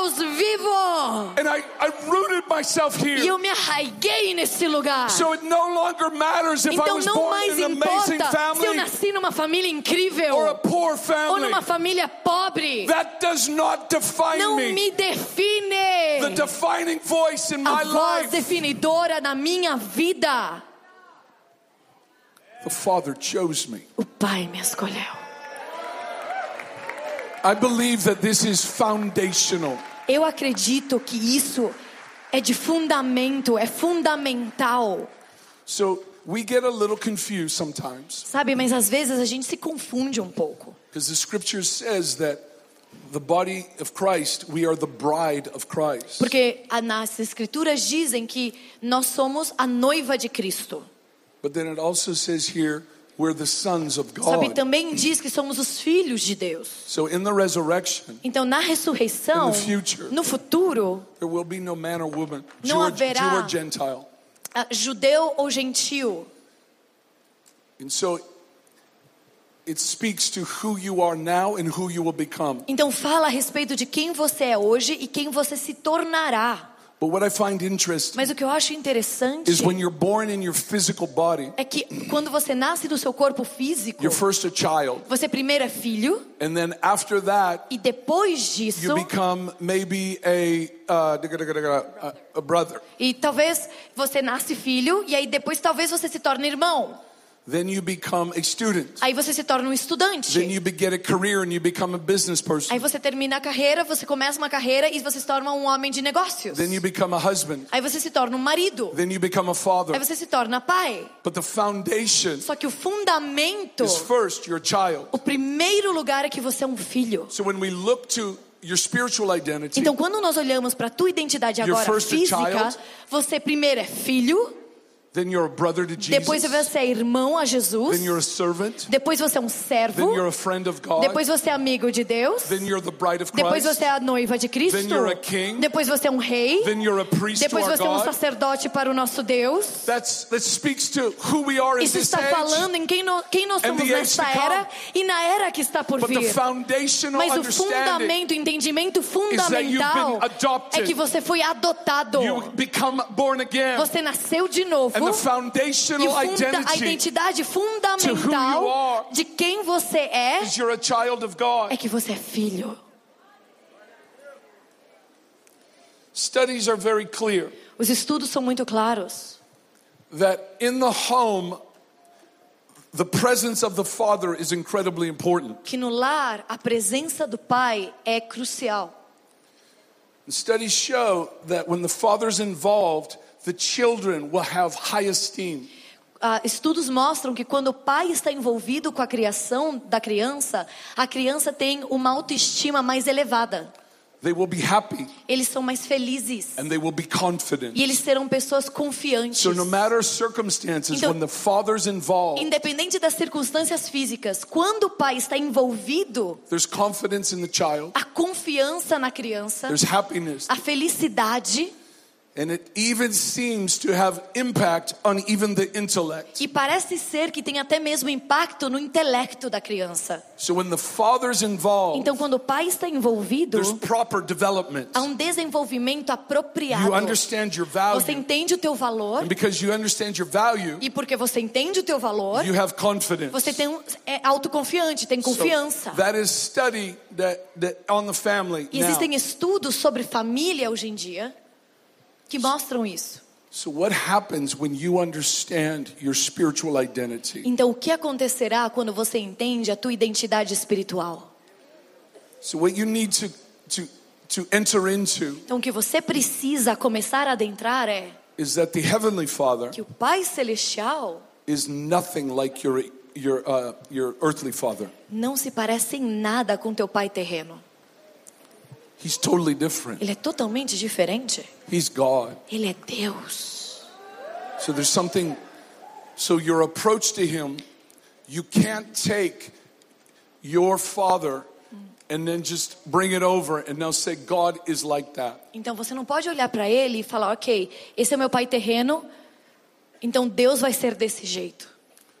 I, I rooted myself E here. eu me arraiguei nesse lugar. So it no longer matters if I Então was não born mais in an amazing importa se eu family nasci numa família incrível or a poor ou family. numa família pobre. That does not define Não me. me define. The defining voice in my A voz life. definidora na minha vida. The Father chose me. O Pai me escolheu. I believe that this is foundational. Eu acredito que isso é de fundamento, é fundamental. So we get a little confused sometimes Sabe, mas às vezes a gente se confunde um pouco. because the scripture says that the body of Christ, we are the bride of Christ. Porque nas escrituras dizem que nós somos a noiva de Cristo. But then it also says here, we're the sons of Sabe, também diz que somos os filhos de Deus. So in the resurrection, Então, na ressurreição, In the future. no futuro, there will be no man or woman, Jew Não haverá- judeu ou gentil. And so it speaks to who you are now and who you will become. Então fala a respeito de quem você é hoje e quem você se tornará. But what I find interesting Mas o que eu acho interessante is when you're born in your physical body, é que quando você nasce do seu corpo físico, você primeiro é filho and then after that, e depois disso you become maybe a uh, a- a brother. e talvez você nasce filho e aí depois talvez você se torne irmão. Then you become a student. Aí você se torna um Then estudante. you be- get a career and you become a business person. Aí você termina a carreira, você começa uma carreira e você se torna um homem de negócios. Then you become a husband. Aí você se torna um marido. Then you become a father. Aí você se torna pai. But the foundation Só que o fundamento, is first your child. o primeiro lugar é que você é um filho. So when we look to your spiritual identity, Então, quando nós olhamos para a tua identidade agora física, child. você primeiro é filho, depois você é irmão a Jesus, then you're a servant, depois você é um servo, then you're a friend of God, depois você é amigo de Deus, then you're the bride of depois Christ, você é a noiva de Cristo, Then you're a king. depois você é um rei, then you're a priest to depois our você é um God. sacerdote para o nosso Deus. That's, that speaks to who we are in Isso está falando em quem, no- quem nós somos nesta era e na era que está por But the vir. foundational Mas o fundamento, o entendimento fundamental é que você foi adotado. you become born again. Você nasceu de novo. The E funda- a identity identidade fundamental de quem você é é que você é filho. Studies are very clear Os estudos são muito claros that in the home, the presence of the father is incredibly important. que no lar a presença do pai é crucial. Studies show that when the father's involved, the children will have high esteem. Ah, estudos mostram que quando o pai está envolvido com a criação da criança, a criança tem uma autoestima mais elevada. They will be happy Eles são mais felizes and they will be confident. e eles serão pessoas confiantes. So no matter circumstances, Então- when the father's involved, Independente das circunstâncias físicas, quando o pai está envolvido, there's confidence in the child, a confiança na criança, there's happiness, a felicidade e parece ser que tem até mesmo impacto no intelecto da criança. So when the father's involved, Então, quando o pai está envolvido, there's proper development. há um desenvolvimento You apropriado. understand your Você entende o teu valor and because you understand your value, e porque você entende o teu valor, you have confidence. você tem é autoconfiante, tem confiança. that is study that, that on the family now. existem estudos sobre família hoje em dia que mostram isso. So what happens when you understand your spiritual identity? Então, o que acontecerá quando você entende a tua identidade espiritual? Então, o que você precisa começar a adentrar é is that the heavenly Father que o Pai Celestial is nothing like your your uh, your earthly father. não se parece em nada com teu pai terreno. He's totally different. Ele é totalmente diferente. He's God. Ele é Deus. So there's something so your approach to him you can't take your father and then just bring it over and now say God is like that. Então, você não pode olhar para ele e falar, ok, esse é meu pai terreno, então Deus vai ser desse jeito.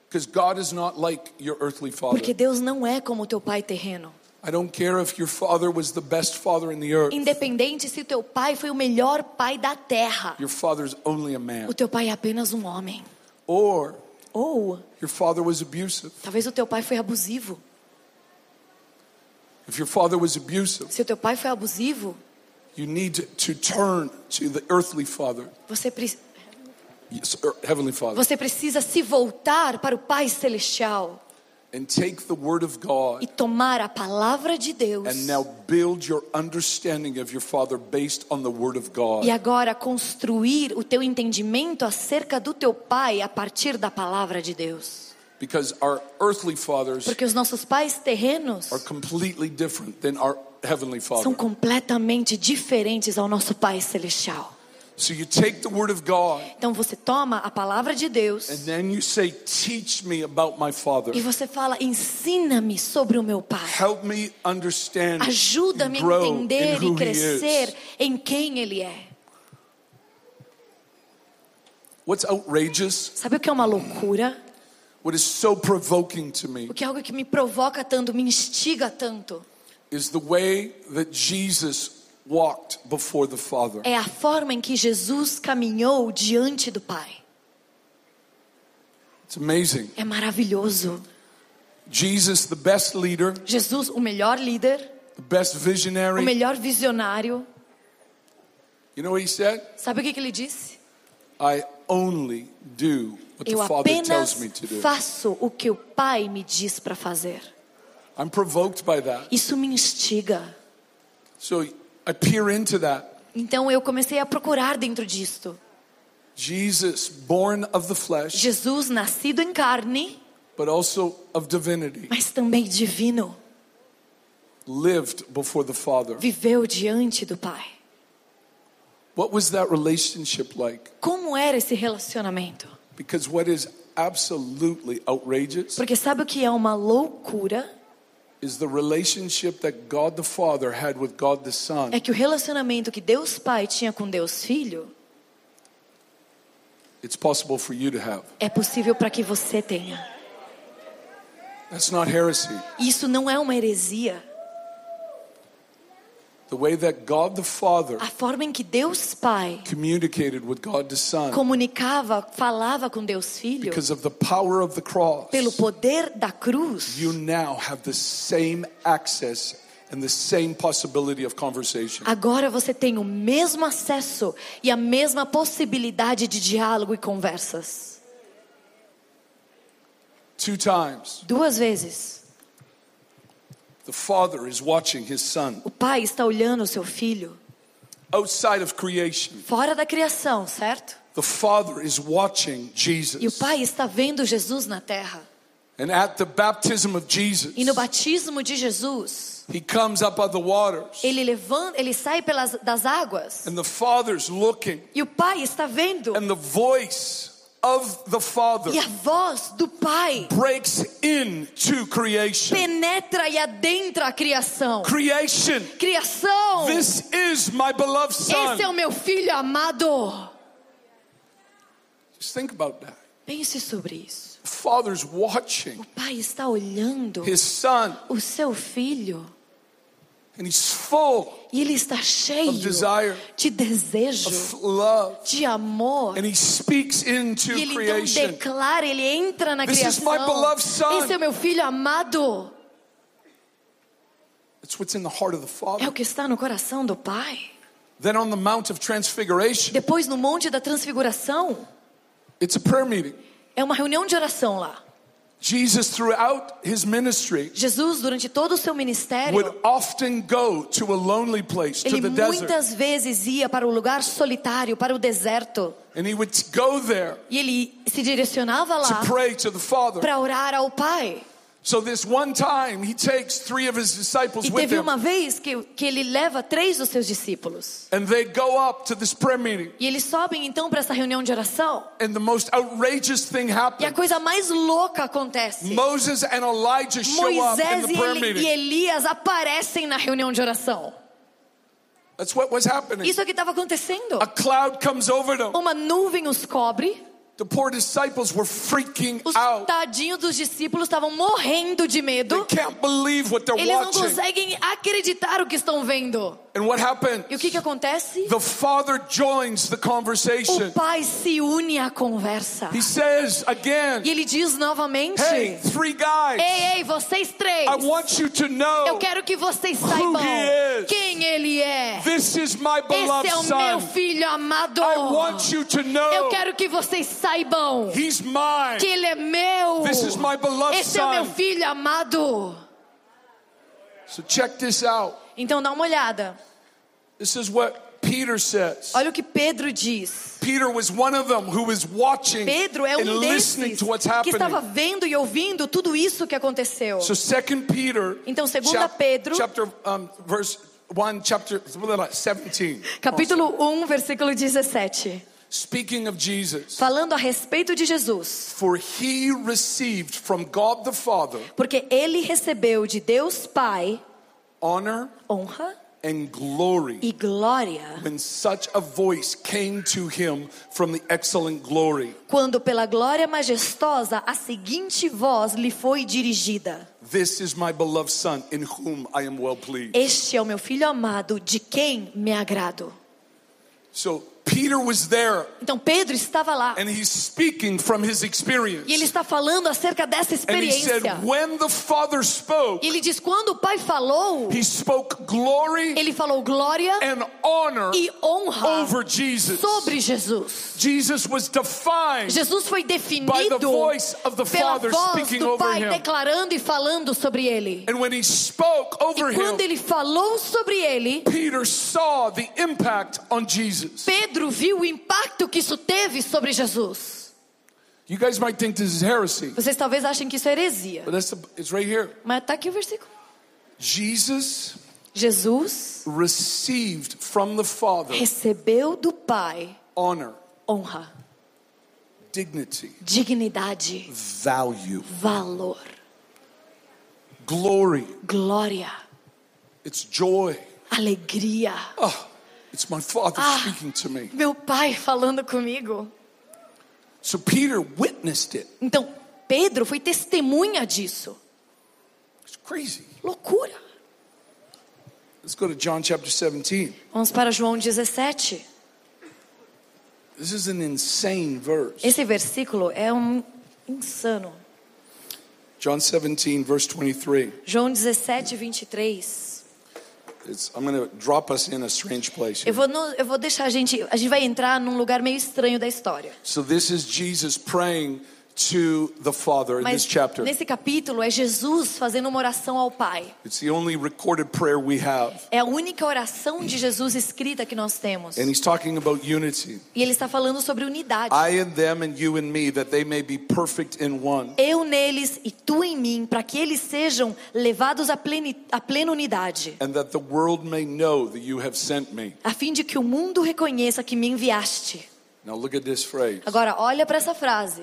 Because God is not like your earthly father. Porque Deus não é como teu pai terreno. I don't care if your father was the best father in the earth. Independente se o teu pai foi o melhor pai da terra, Your father's only a o man. teu pai é apenas um homem. Or Ou your father was abusive. talvez o teu pai foi abusivo. If your father was abusive, Se o teu pai foi abusivo, you need to turn to the earthly father, você, pre- yes, er, heavenly father, você precisa se voltar para o Pai Celestial and take the word of God e tomar a palavra de Deus. and now build your understanding of your father based on the word of God. E agora construir o teu entendimento acerca do teu pai a partir da palavra de Deus. Because our earthly fathers Porque os nossos pais terrenos are completely different than our heavenly são father. completamente diferentes ao nosso Pai Celestial. So you take the word of God Então você toma a palavra de Deus and then you say, Teach me about my father. e você fala: ensina-me sobre o meu pai. Help me understand and Ajuda-me a entender e crescer em quem ele é. What's outrageous? Sabe o que é uma loucura? what is so provoking to me O que é algo que me provoca tanto, me instiga tanto, is the way that Jesus walked before the Father. é a forma em que Jesus caminhou diante do Pai. It's amazing. É maravilhoso. Jesus, the best leader, Jesus, o melhor líder, the best o visionary. melhor visionário. You know what he said? Sabe o que, que ele disse? I only do what the Eu Father apenas tells me to do. faço o que o Pai me diz para fazer. I'm provoked by that. Isso me instiga. So I peer into that. Então eu comecei a procurar dentro disto. Jesus, born of the flesh, Jesus, nascido em carne, but also of divinity, mas também divino, lived before the Father. viveu diante do Pai. What was that relationship like? Como era esse relacionamento? Because what is absolutely outrageous Porque sabe o que é uma loucura? É que o relacionamento que Deus Pai tinha com Deus Filho It's possible for you to have. é possível para que você tenha. That's not heresy. Isso não é uma heresia. The way that God the Father A forma em que Deus Pai communicated with God the Son comunicava, falava com Deus Filho, because of the power of the cross. pelo poder da cruz, You now have the same access and the same possibility of conversation. agora você tem o mesmo acesso e a mesma possibilidade de diálogo e conversas. Two times, Duas vezes. The Father is watching his Son O Pai está olhando o seu filho outside of creation. fora da criação, certo? The Father is watching E o Jesus. Pai está vendo Jesus na terra. And at the baptism of Jesus, E no batismo de Jesus, he comes up out of the waters. ele levanta, ele sai pelas das águas. And the Father's looking. E o Pai está vendo. And the voice of the Father E a voz do Pai breaks into creation. penetra e adentra a criação. Creation. Criação! This is my beloved Son. Esse é o meu filho amado. Just think about that. Pense sobre isso. The Father's watching O Pai está olhando his Son, o seu filho e ele está cheio Of desire. de desejo, of love. de amor. And he speaks into E ele então creation. declara, ele entra na criação. Esse é o meu filho amado. It's what's in the heart of the É Father. o que está no coração do Pai. Then on the Mount of Transfiguration, Depois no Monte da Transfiguração, it's a prayer meeting. é uma reunião de oração lá. Jesus, throughout his ministry, Jesus, durante todo o seu ministério, would often go to a lonely place, to ele the desert. muitas vezes ia para o lugar solitário, para o deserto. And he would go there E ele se direcionava lá to pray to the Father. para orar ao Pai. So this one time, he takes three of his disciples E teve uma vez que, que ele leva três dos seus discípulos. and they go up to this prayer meeting. E eles sobem então para essa reunião de oração. E a coisa mais louca acontece. Moses and Elijah Moisés e, e. Elias aparecem na reunião de oração. Isso é que estava acontecendo. Uma nuvem os cobre. The poor disciples were freaking Os out. tadinhos dos discípulos estavam morrendo de They medo. can't believe what they're Eles não conseguem acreditar o que estão vendo. And what happened? E o que que acontece? The father joins the O conversation. pai se une à conversa. He says again, E ele diz novamente: Hey, three guys, Ei, ei, vocês três. I want you to Eu know quero que vocês saibam he is. quem ele é. this is my Esse beloved é o meu son. filho amado. I want you to Eu know quero que vocês saibam he's mine. que ele é meu. This is my beloved Esse é o meu son. filho amado. So check this out. Então dá uma olhada. This is what Peter says. Olha o que Pedro diz. Peter was one of them who was watching Pedro é um desses que estava vendo e ouvindo tudo isso que aconteceu. So Peter, Então, segunda Pedro- chapter um, verse one, chapter 17. Capítulo 1, versículo 17. Speaking of Jesus, Falando a respeito de Jesus. for he received from God the Father Porque ele recebeu de Deus Pai honor honra and glory. e glória. When such a voice came to him from the excellent glory, Quando pela glória majestosa a seguinte voz lhe foi dirigida: This is my beloved Son, in whom I am well pleased. Este é o meu filho amado, de quem me agrado. So Peter was there Então Pedro estava lá and he's speaking from his experience. e ele está falando acerca dessa And he said, experiência. When the Father spoke, E ele diz: quando o pai falou, he spoke glory ele falou glória and honor e honra over Jesus. sobre Jesus. Jesus was defined Jesus foi definido by the voice of the pela Father voz speaking do over Pai him. declarando e falando sobre ele. And when he spoke E over quando him, ele falou sobre ele, Peter saw the impact on Jesus. Pedro viu o impacto que isso teve sobre Jesus. You guys might think this is heresy, Vocês talvez achem que isso é heresia, but that's the, it's right here. mas tá aqui o versículo. Jesus Jesus received from the Father recebeu do Pai honor, honra, dignity, dignidade, value, valor, glory. glória, It's joy. alegria. Oh, it's my Father Ah. speaking to me. Meu Pai falando comigo. So Peter witnessed it. Então, Pedro foi testemunha disso. It's crazy. Loucura. Let's go to John chapter 17. Vamos para João 17. This is an insane verse. Esse versículo é um insano. John 17, verse 23. João 17, 23. Eu Here. vou, no- eu vou deixar a gente. A gente vai entrar num lugar meio estranho da história. So this is Jesus praying to the Father in this chapter. nesse capítulo é Jesus fazendo uma oração ao Pai. It's the only recorded prayer we have. É a única oração de Jesus escrita que nós temos. And he's talking about unity. E ele está falando sobre unidade. I and them and you and me, that they may be perfect in one. Eu neles e tu em mim, para que eles sejam levados à, pleni, à plena unidade. And that the world may know that you have sent me. A fim de que o mundo reconheça que me enviaste. Now look at this phrase. Agora, olha para essa frase.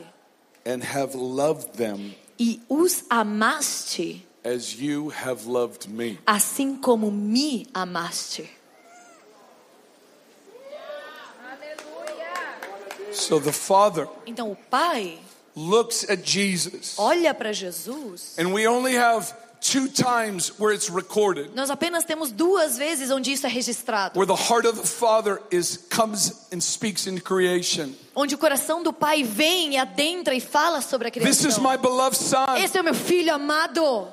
And have loved them E os amaste, as you have loved me. assim como me amaste. So the Father Então o Pai looks at Jesus. olha para Jesus. And we only have two times where it's recorded. Nós apenas temos duas vezes onde isso é registrado. Where the heart of the Father is comes and speaks into creation. Onde o coração do Pai vem e adentra e fala sobre a This is criação. my beloved Son. Esse é o meu filho amado.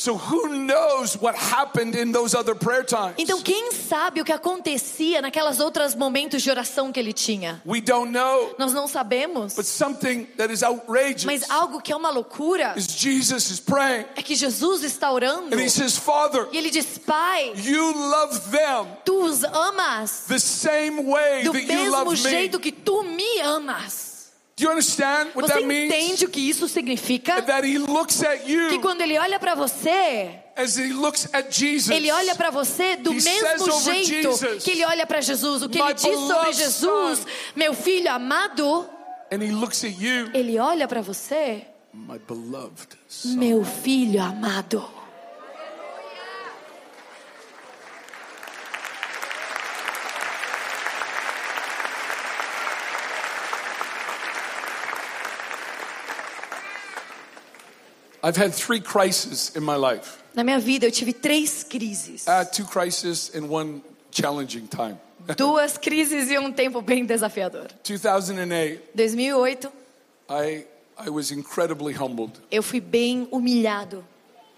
So who knows what happened in those other prayer times? Então quem sabe o que acontecia naquelas outras momentos de oração que ele tinha? We don't know. Nós não sabemos. But something that is outrageous Mas algo que é uma loucura is Jesus is praying é que Jesus está orando and he says, Father, e ele diz: Pai, you love them tu os amas the same way do that you mesmo love me. jeito que tu me amas. Você that means? entende o que isso significa? That he looks at Que quando ele olha para você, as he looks at Jesus. ele olha para você do He mesmo jeito Jesus, que ele olha para Jesus. O que "My ele diz sobre Jesus, son." meu filho amado, And he looks at you, ele olha para você, meu filho amado. I've had three crises in my life. Na minha vida eu tive três crises. Had two crises in one challenging time. <laughs> Duas crises e um tempo bem desafiador. 2008, 2008, I, I was incredibly humbled. eu fui bem humilhado.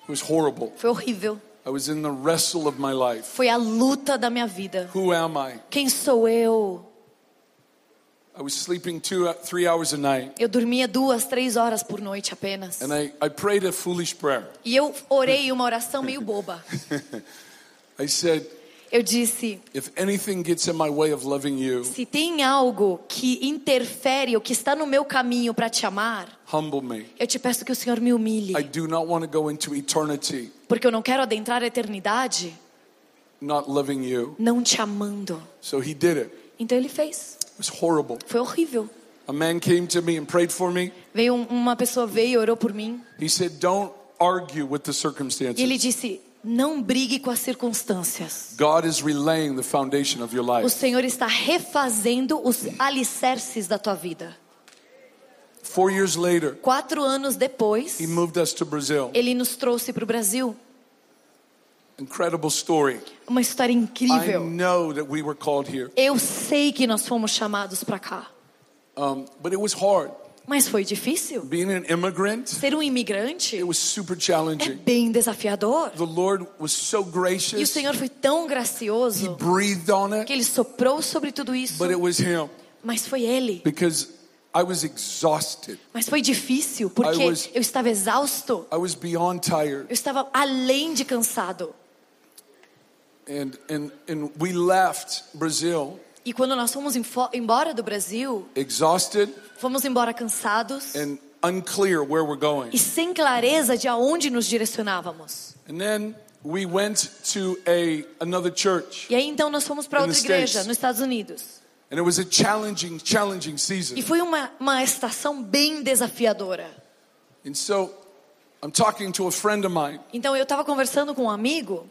It was horrible. Foi horrível. I was in the wrestle of my life. Foi a luta da minha vida. Who am I? Quem sou eu? I was sleeping two, three hours a night, Eu dormia duas, três horas por noite apenas. and I, I prayed a foolish prayer. E eu orei uma oração meio boba. <laughs> I said, Eu disse: If anything gets in my way of loving you, se tem algo que interfere ou que está no meu caminho para te amar, humble me. eu te peço que o Senhor me humilhe, I do not want to go into eternity porque eu não quero adentrar a eternidade not loving you. não te amando. So he did it. Então ele fez. Foi horrível. A man came to me and prayed for me. Veio um- uma pessoa veio e orou por mim He said, Don't argue with the e ele circumstances. disse: Não brigue com as circunstâncias. God is relaying the foundation of your O. Senhor está refazendo os alicerces da tua vida. Four years later, Quatro anos depois, He moved us to Brazil. Ele nos trouxe para o Brasil. Incredible story. Uma história I incrível. know that we were called here, Eu sei que nós fomos chamados para cá, um, but it was hard. mas foi difícil. Being an immigrant, Ser um imigrante it was super é challenging. bem desafiador. The Lord was so E o gracious. Senhor foi tão He gracioso breathed on que it, Ele soprou sobre tudo isso. but it was Him Mas foi Ele. because I was exhausted. Mas foi difícil porque I was- eu estava exausto. I was beyond tired. Eu estava além de cansado. And, and, and we left Brazil E quando nós fomos embora do Brasil, exhausted fomos embora cansados and unclear where we're going. e sem clareza de aonde nos direcionávamos. And then we went to a another church, E aí então nós fomos para outra igreja States. nos Estados Unidos. and it was a challenging, challenging season. E foi uma, uma estação bem desafiadora. And so I'm talking to a friend of mine, Então eu estava conversando com um amigo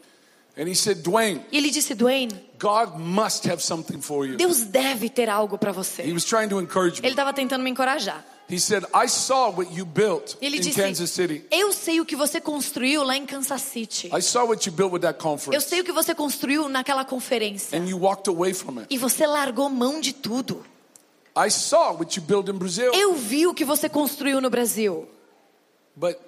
and he said, Dwayne, e ele disse: Dwayne, God must have something for you. Deus deve ter algo para He você. was trying to encourage Ele me. estava tentando me encorajar. He said, I saw what you built ele in disse: Kansas City. Eu sei o que você construiu lá em Kansas City. I saw what you built with that Eu conference. sei o que você construiu naquela conferência. And you walked away from it. E você largou mão de tudo. I saw what you built in Brazil, Eu vi o que você construiu no Brasil. but.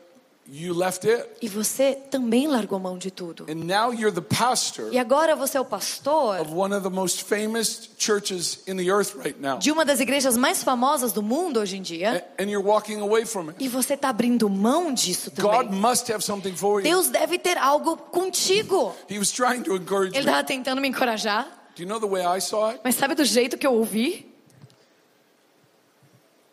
E você também largou mão de tudo. And now you're the pastor E agora você é o pastor of one of the most famous churches in the earth right now. de uma das igrejas mais famosas do mundo hoje em dia. A- And you're walking away from it. E você está abrindo mão disso God também. must have something for you. Deus deve ter algo contigo. He was trying to encourage Ele estava tentando me encorajar. Do you know the way I saw it? Mas sabe do jeito que eu ouvi?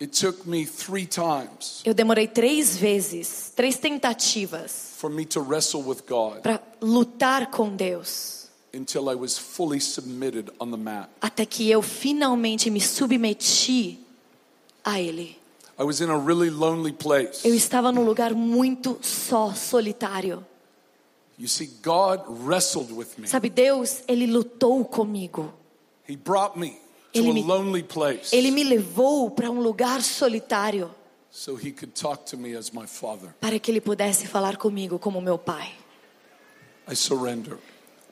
It took me three times Eu demorei três vezes, três tentativas for me to wrestle with God para lutar com Deus. until I was fully submitted on the mat. Até que eu finalmente me submeti a Ele. I was in a really lonely place. Eu estava num lugar muito só, solitário. You see, God wrestled with me. Sabe, Deus, Ele lutou comigo. He brought me Ele a me- lonely place Ele me levou para um lugar solitário so He could talk to me as my Father. para que Ele pudesse falar comigo como meu Pai. I surrender.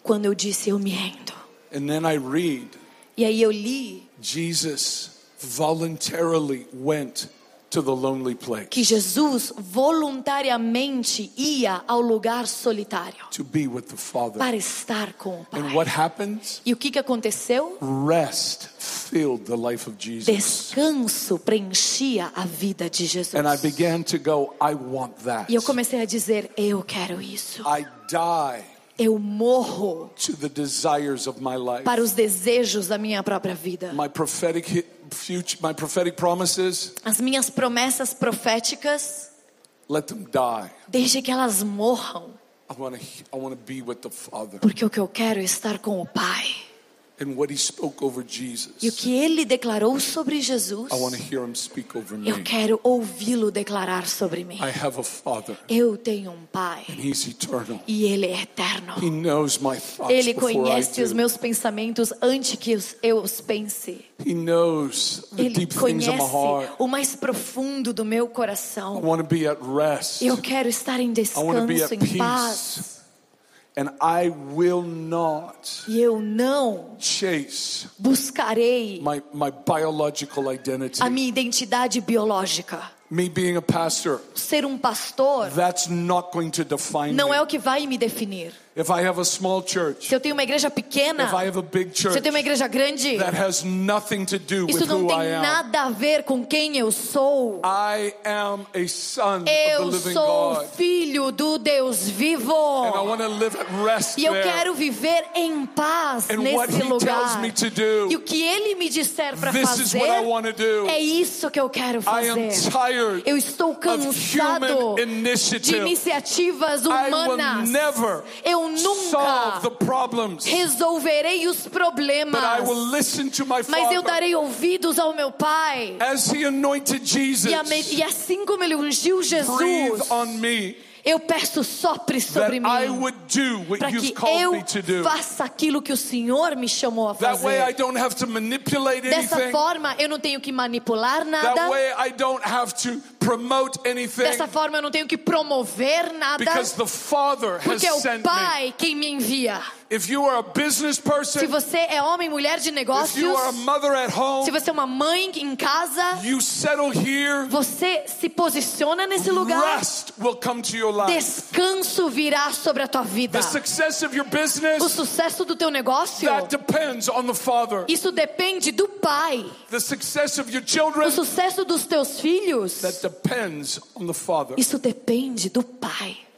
Quando eu disse, eu me rendo. And then I read E aí eu li Jesus voluntarily went to the lonely place que Jesus voluntariamente ia ao lugar solitário to be with the Father. para estar com o And Pai. what happens? E o que, que aconteceu? Rest filled the life of Jesus. Descanso preenchia a vida de Jesus. And I began to go, I want that. E eu comecei a dizer: Eu quero isso. I die Eu morro to the desires of my life. para os desejos da minha própria vida. My prophetic hi- future, my prophetic promises, As minhas promessas proféticas, let them die. deixe que elas morram, I want to I want to be with the Father. porque o que eu quero é estar com o Pai. E o que ele declarou sobre Jesus, I want to hear him speak over me. eu quero ouvi-lo declarar sobre mim. I have a Father Eu tenho um Pai and he's eternal. e ele é eterno. He knows my thoughts Ele before I conhece os do. meus pensamentos antes que eu os pense. He knows the Ele deep things of my conhece heart. o mais profundo do meu I coração. want to be at rest. Eu quero estar em I want to be descanso, at em paz. And I will not E eu não chase buscarei my, my biological identity. a minha identidade biológica. Me being a pastor, Ser um pastor that's not going to define não me. é o que vai me definir. If I have a small church, Se eu tenho uma igreja pequena, if I have a big se eu tenho uma igreja grande, that has nothing to do with isso não who tem I am. nada a ver com quem eu sou. I am a son of Eu the living sou God. filho do Deus vivo. And I want to live at rest E eu there. quero viver em paz nesse lugar. tells me to do, E o que ele me disser para This is fazer what I want to do. é isso que eu quero I am fazer. tired Eu estou cansado de iniciativas humanas. never Eu nunca the problems, resolverei os but problemas, I will listen to my mas eu darei ouvidos ao meu Pai. As he anointed Jesus, E, assim como ele ungiu breathe Jesus, on me. Eu peço sopre sobre mim. would do what Para que called eu me to do. faça aquilo que o Senhor me chamou a That way I fazer. don't have to manipulate Dessa anything. forma, eu não tenho que manipular That nada. way I don't have to promote anything Dessa forma, eu não tenho que promover nada. because the Father has Porque é o sent me. Pai quem me envia. If you are a business Se person, você é homem, mulher de if negócios, you are a mother at se home, você é uma mãe em casa, you settle here, você se posiciona nesse lugar. rest will come to your life. Descanso virá sobre a tua vida. The success of your O business, sucesso do teu negócio, that depends on the Father. isso depende do Pai. The success of your O children, sucesso dos teus filhos, that depends on the Father. isso depende do Pai.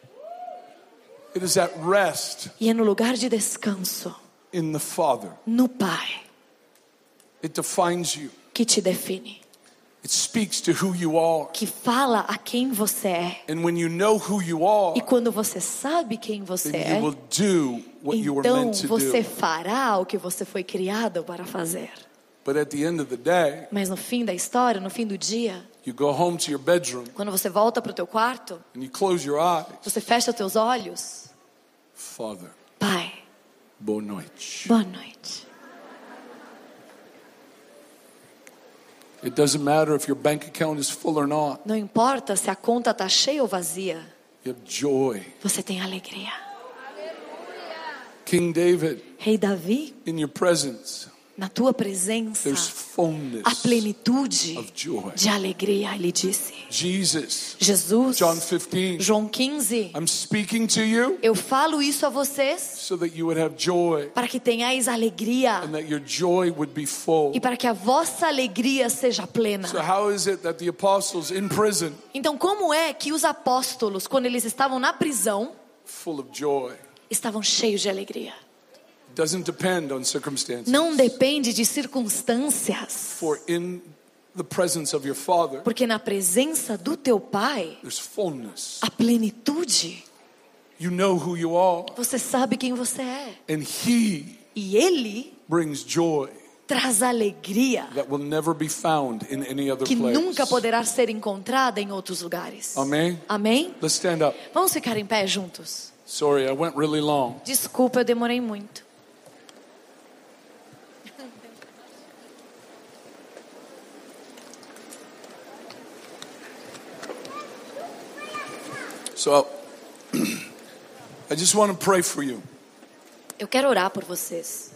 It is at rest E é no lugar de descanso, in the Father. no Pai, It defines you. que te define. It speaks to who you are. Que fala a quem você é. And when you know who you are, E quando você sabe quem você é, you will do what you were então meant to você do. fará o que você foi criado para fazer. But at the end of the day, Mas no fim da história, no fim do dia, you go home to your bedroom quando você volta para o teu quarto, and you close your eyes. você fecha teus olhos. Father, Pai, boa noite. boa noite. It doesn't matter if your bank account is full or not. Não importa se a conta está cheia ou vazia, You have joy. você tem alegria. King David, Rei Davi, in your presence, na tua presença, a plenitude de alegria, ele disse. Jesus, Jesus, John 15, João 15, I'm speaking to you eu falo isso a vocês so that you would have joy para que tenhais alegria and that your joy would be full. e para que a vossa alegria seja plena. So, how is it that the apostles in prison, Então, como é que os apóstolos, quando eles estavam na prisão, full of joy? estavam cheios de alegria? Não depende de circunstâncias, For in the presence of your Father, porque na presença do teu Pai, there's fullness. a plenitude, You know who you are, você sabe quem você é. and He E Ele brings joy traz alegria that will never be found in any other que place. nunca poderá ser encontrada em outros lugares. Amém? Amém? Let's stand up. Vamos ficar em pé juntos. Sorry, I went really long. Desculpa, eu demorei muito. So I just want to pray for you Eu quero orar por vocês.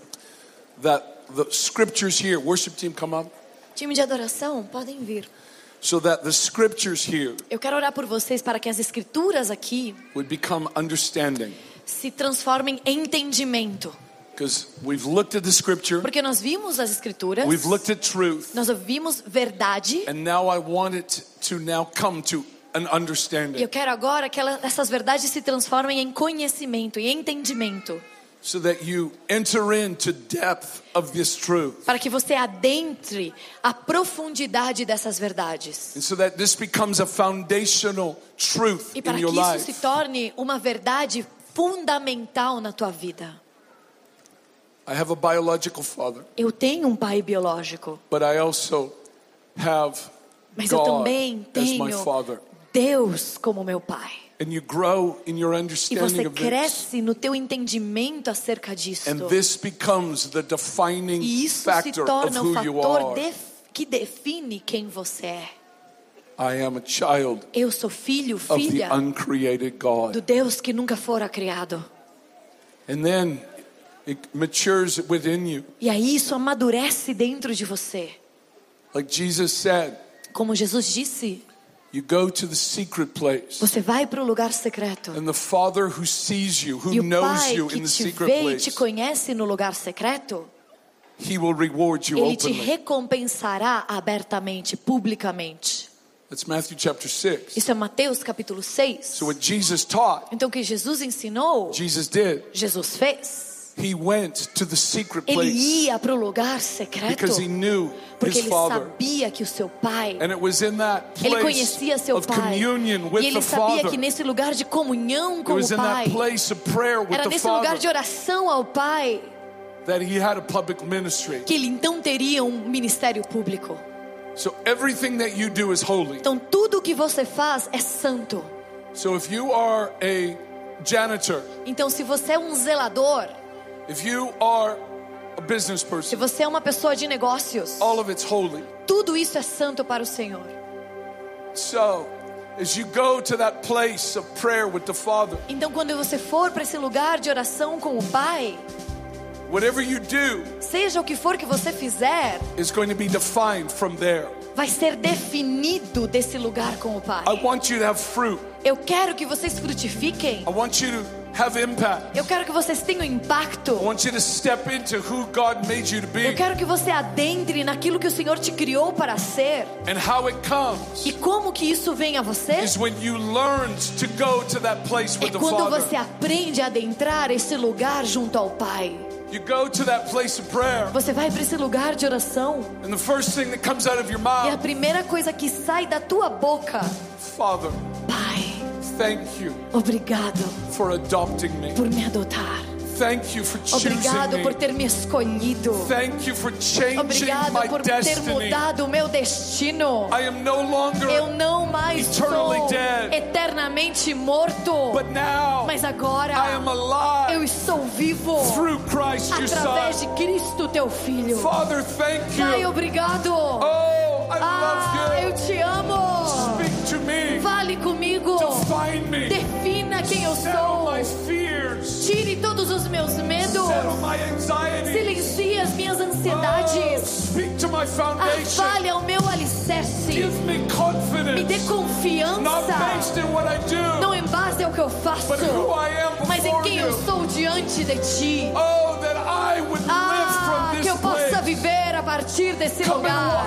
that the scriptures here, worship team, come up, Time de adoração, podem vir. so that the scriptures here Eu quero orar por vocês para que as escrituras aqui would become understanding. se transformem em entendimento. Because we've looked at the scripture, Porque nós vimos as escrituras, we've looked at truth, nós ouvimos verdade, and now I want it to now come to e eu quero agora que ela- essas verdades se transformem em conhecimento e entendimento. so that you enter into depth of this truth. Para que você adentre a profundidade dessas verdades. And so that this becomes a foundational truth E para in que your isso se life. torne uma verdade fundamental na tua vida. I have a biological father, Eu tenho um pai biológico, but I also have mas eu God também as my tenho father. Deus como meu pai. And you grow in your E você cresce no teu entendimento acerca disso. And this becomes the defining E isso se torna o fator que define quem você é. I am a child Eu sou filho, filha do Deus que nunca fora criado. And then it matures within you. E aí isso amadurece dentro de você. Like Jesus said, Como Jesus disse, you go to the secret place. você vai para o lugar secreto. And the Father who sees you, who E o knows Pai you que in the te secret vê e te conhece no lugar secreto, He will reward you Ele te recompensará abertamente, publicamente. That's Matthew chapter 6. Isso é Mateus capítulo 6. So what Jesus taught, Então o que Jesus ensinou, Jesus did. Jesus fez. He went to the secret Ele place ia para o lugar secreto because he knew porque his ele Father. sabia que o seu pai, And it was in that ele conhecia seu pai. communion with E ele sabia que nesse lugar de comunhão It com was o in pai, that place of prayer with era the nesse lugar Father de oração ao pai, that he had a public ministry. que ele então teria um ministério público. So everything that you do is holy. Então tudo o que você faz é santo. So if you are a janitor, Então, se você é um zelador, if you are a business se você é uma pessoa de negócios, all of it's holy. tudo isso é santo para o Senhor. So as you go to that place of prayer with the Father, Então, quando você for para esse lugar de oração com o Pai, whatever you do seja o que for que você fizer, is going to be defined from there. vai ser definido desse lugar com o Pai. I want you to have fruit. Eu quero que vocês frutifiquem. I want you to have impact. Eu quero que vocês tenham impacto. I want you to step into who God made you to Eu be quero que você adentre naquilo que o Senhor te criou para ser. and how it comes E como que isso vem a você? is when you learned to go to that place É with the quando Father. você aprende a adentrar esse lugar junto ao Pai. You go to that place of prayer, Você vai para esse lugar de oração. and the first thing that comes out of your E a mouth, primeira coisa que sai da tua boca, Father, thank you obrigado for adopting me. por me adotar. Thank you for choosing Obrigado por me. ter me escolhido. Thank you for changing Obrigado my por ter destiny. mudado o meu destino. I am no longer, Eu não mais Eternally sou dead. eternamente morto. but now Mas agora I am alive eu estou vivo through Christ através Son. de Cristo, teu filho. Father, thank Pai, you. obrigado. Oh, I Ah, love eu you. te amo. Speak. Fale comigo. Defina quem eu sou. my fears. Tire todos os meus medos. Silencie as minhas Oh, ansiedades. speak to my foundation. fale ao meu alicerce. Give me dê confiança. based in what I do, Não em base ao que eu faço, but who I am mas em quem eu you. sou diante de ti. Oh, that I would Ah, live from que eu this possa place. viver a partir desse Come lugar.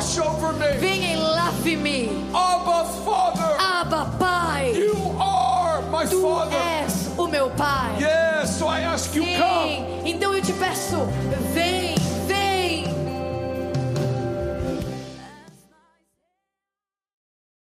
Venha e lave-me. Abba, Father, Abba, Pai. you are my Tu Father. és o meu Pai. Yes, so I ask you, come. Sim. Então eu te peço,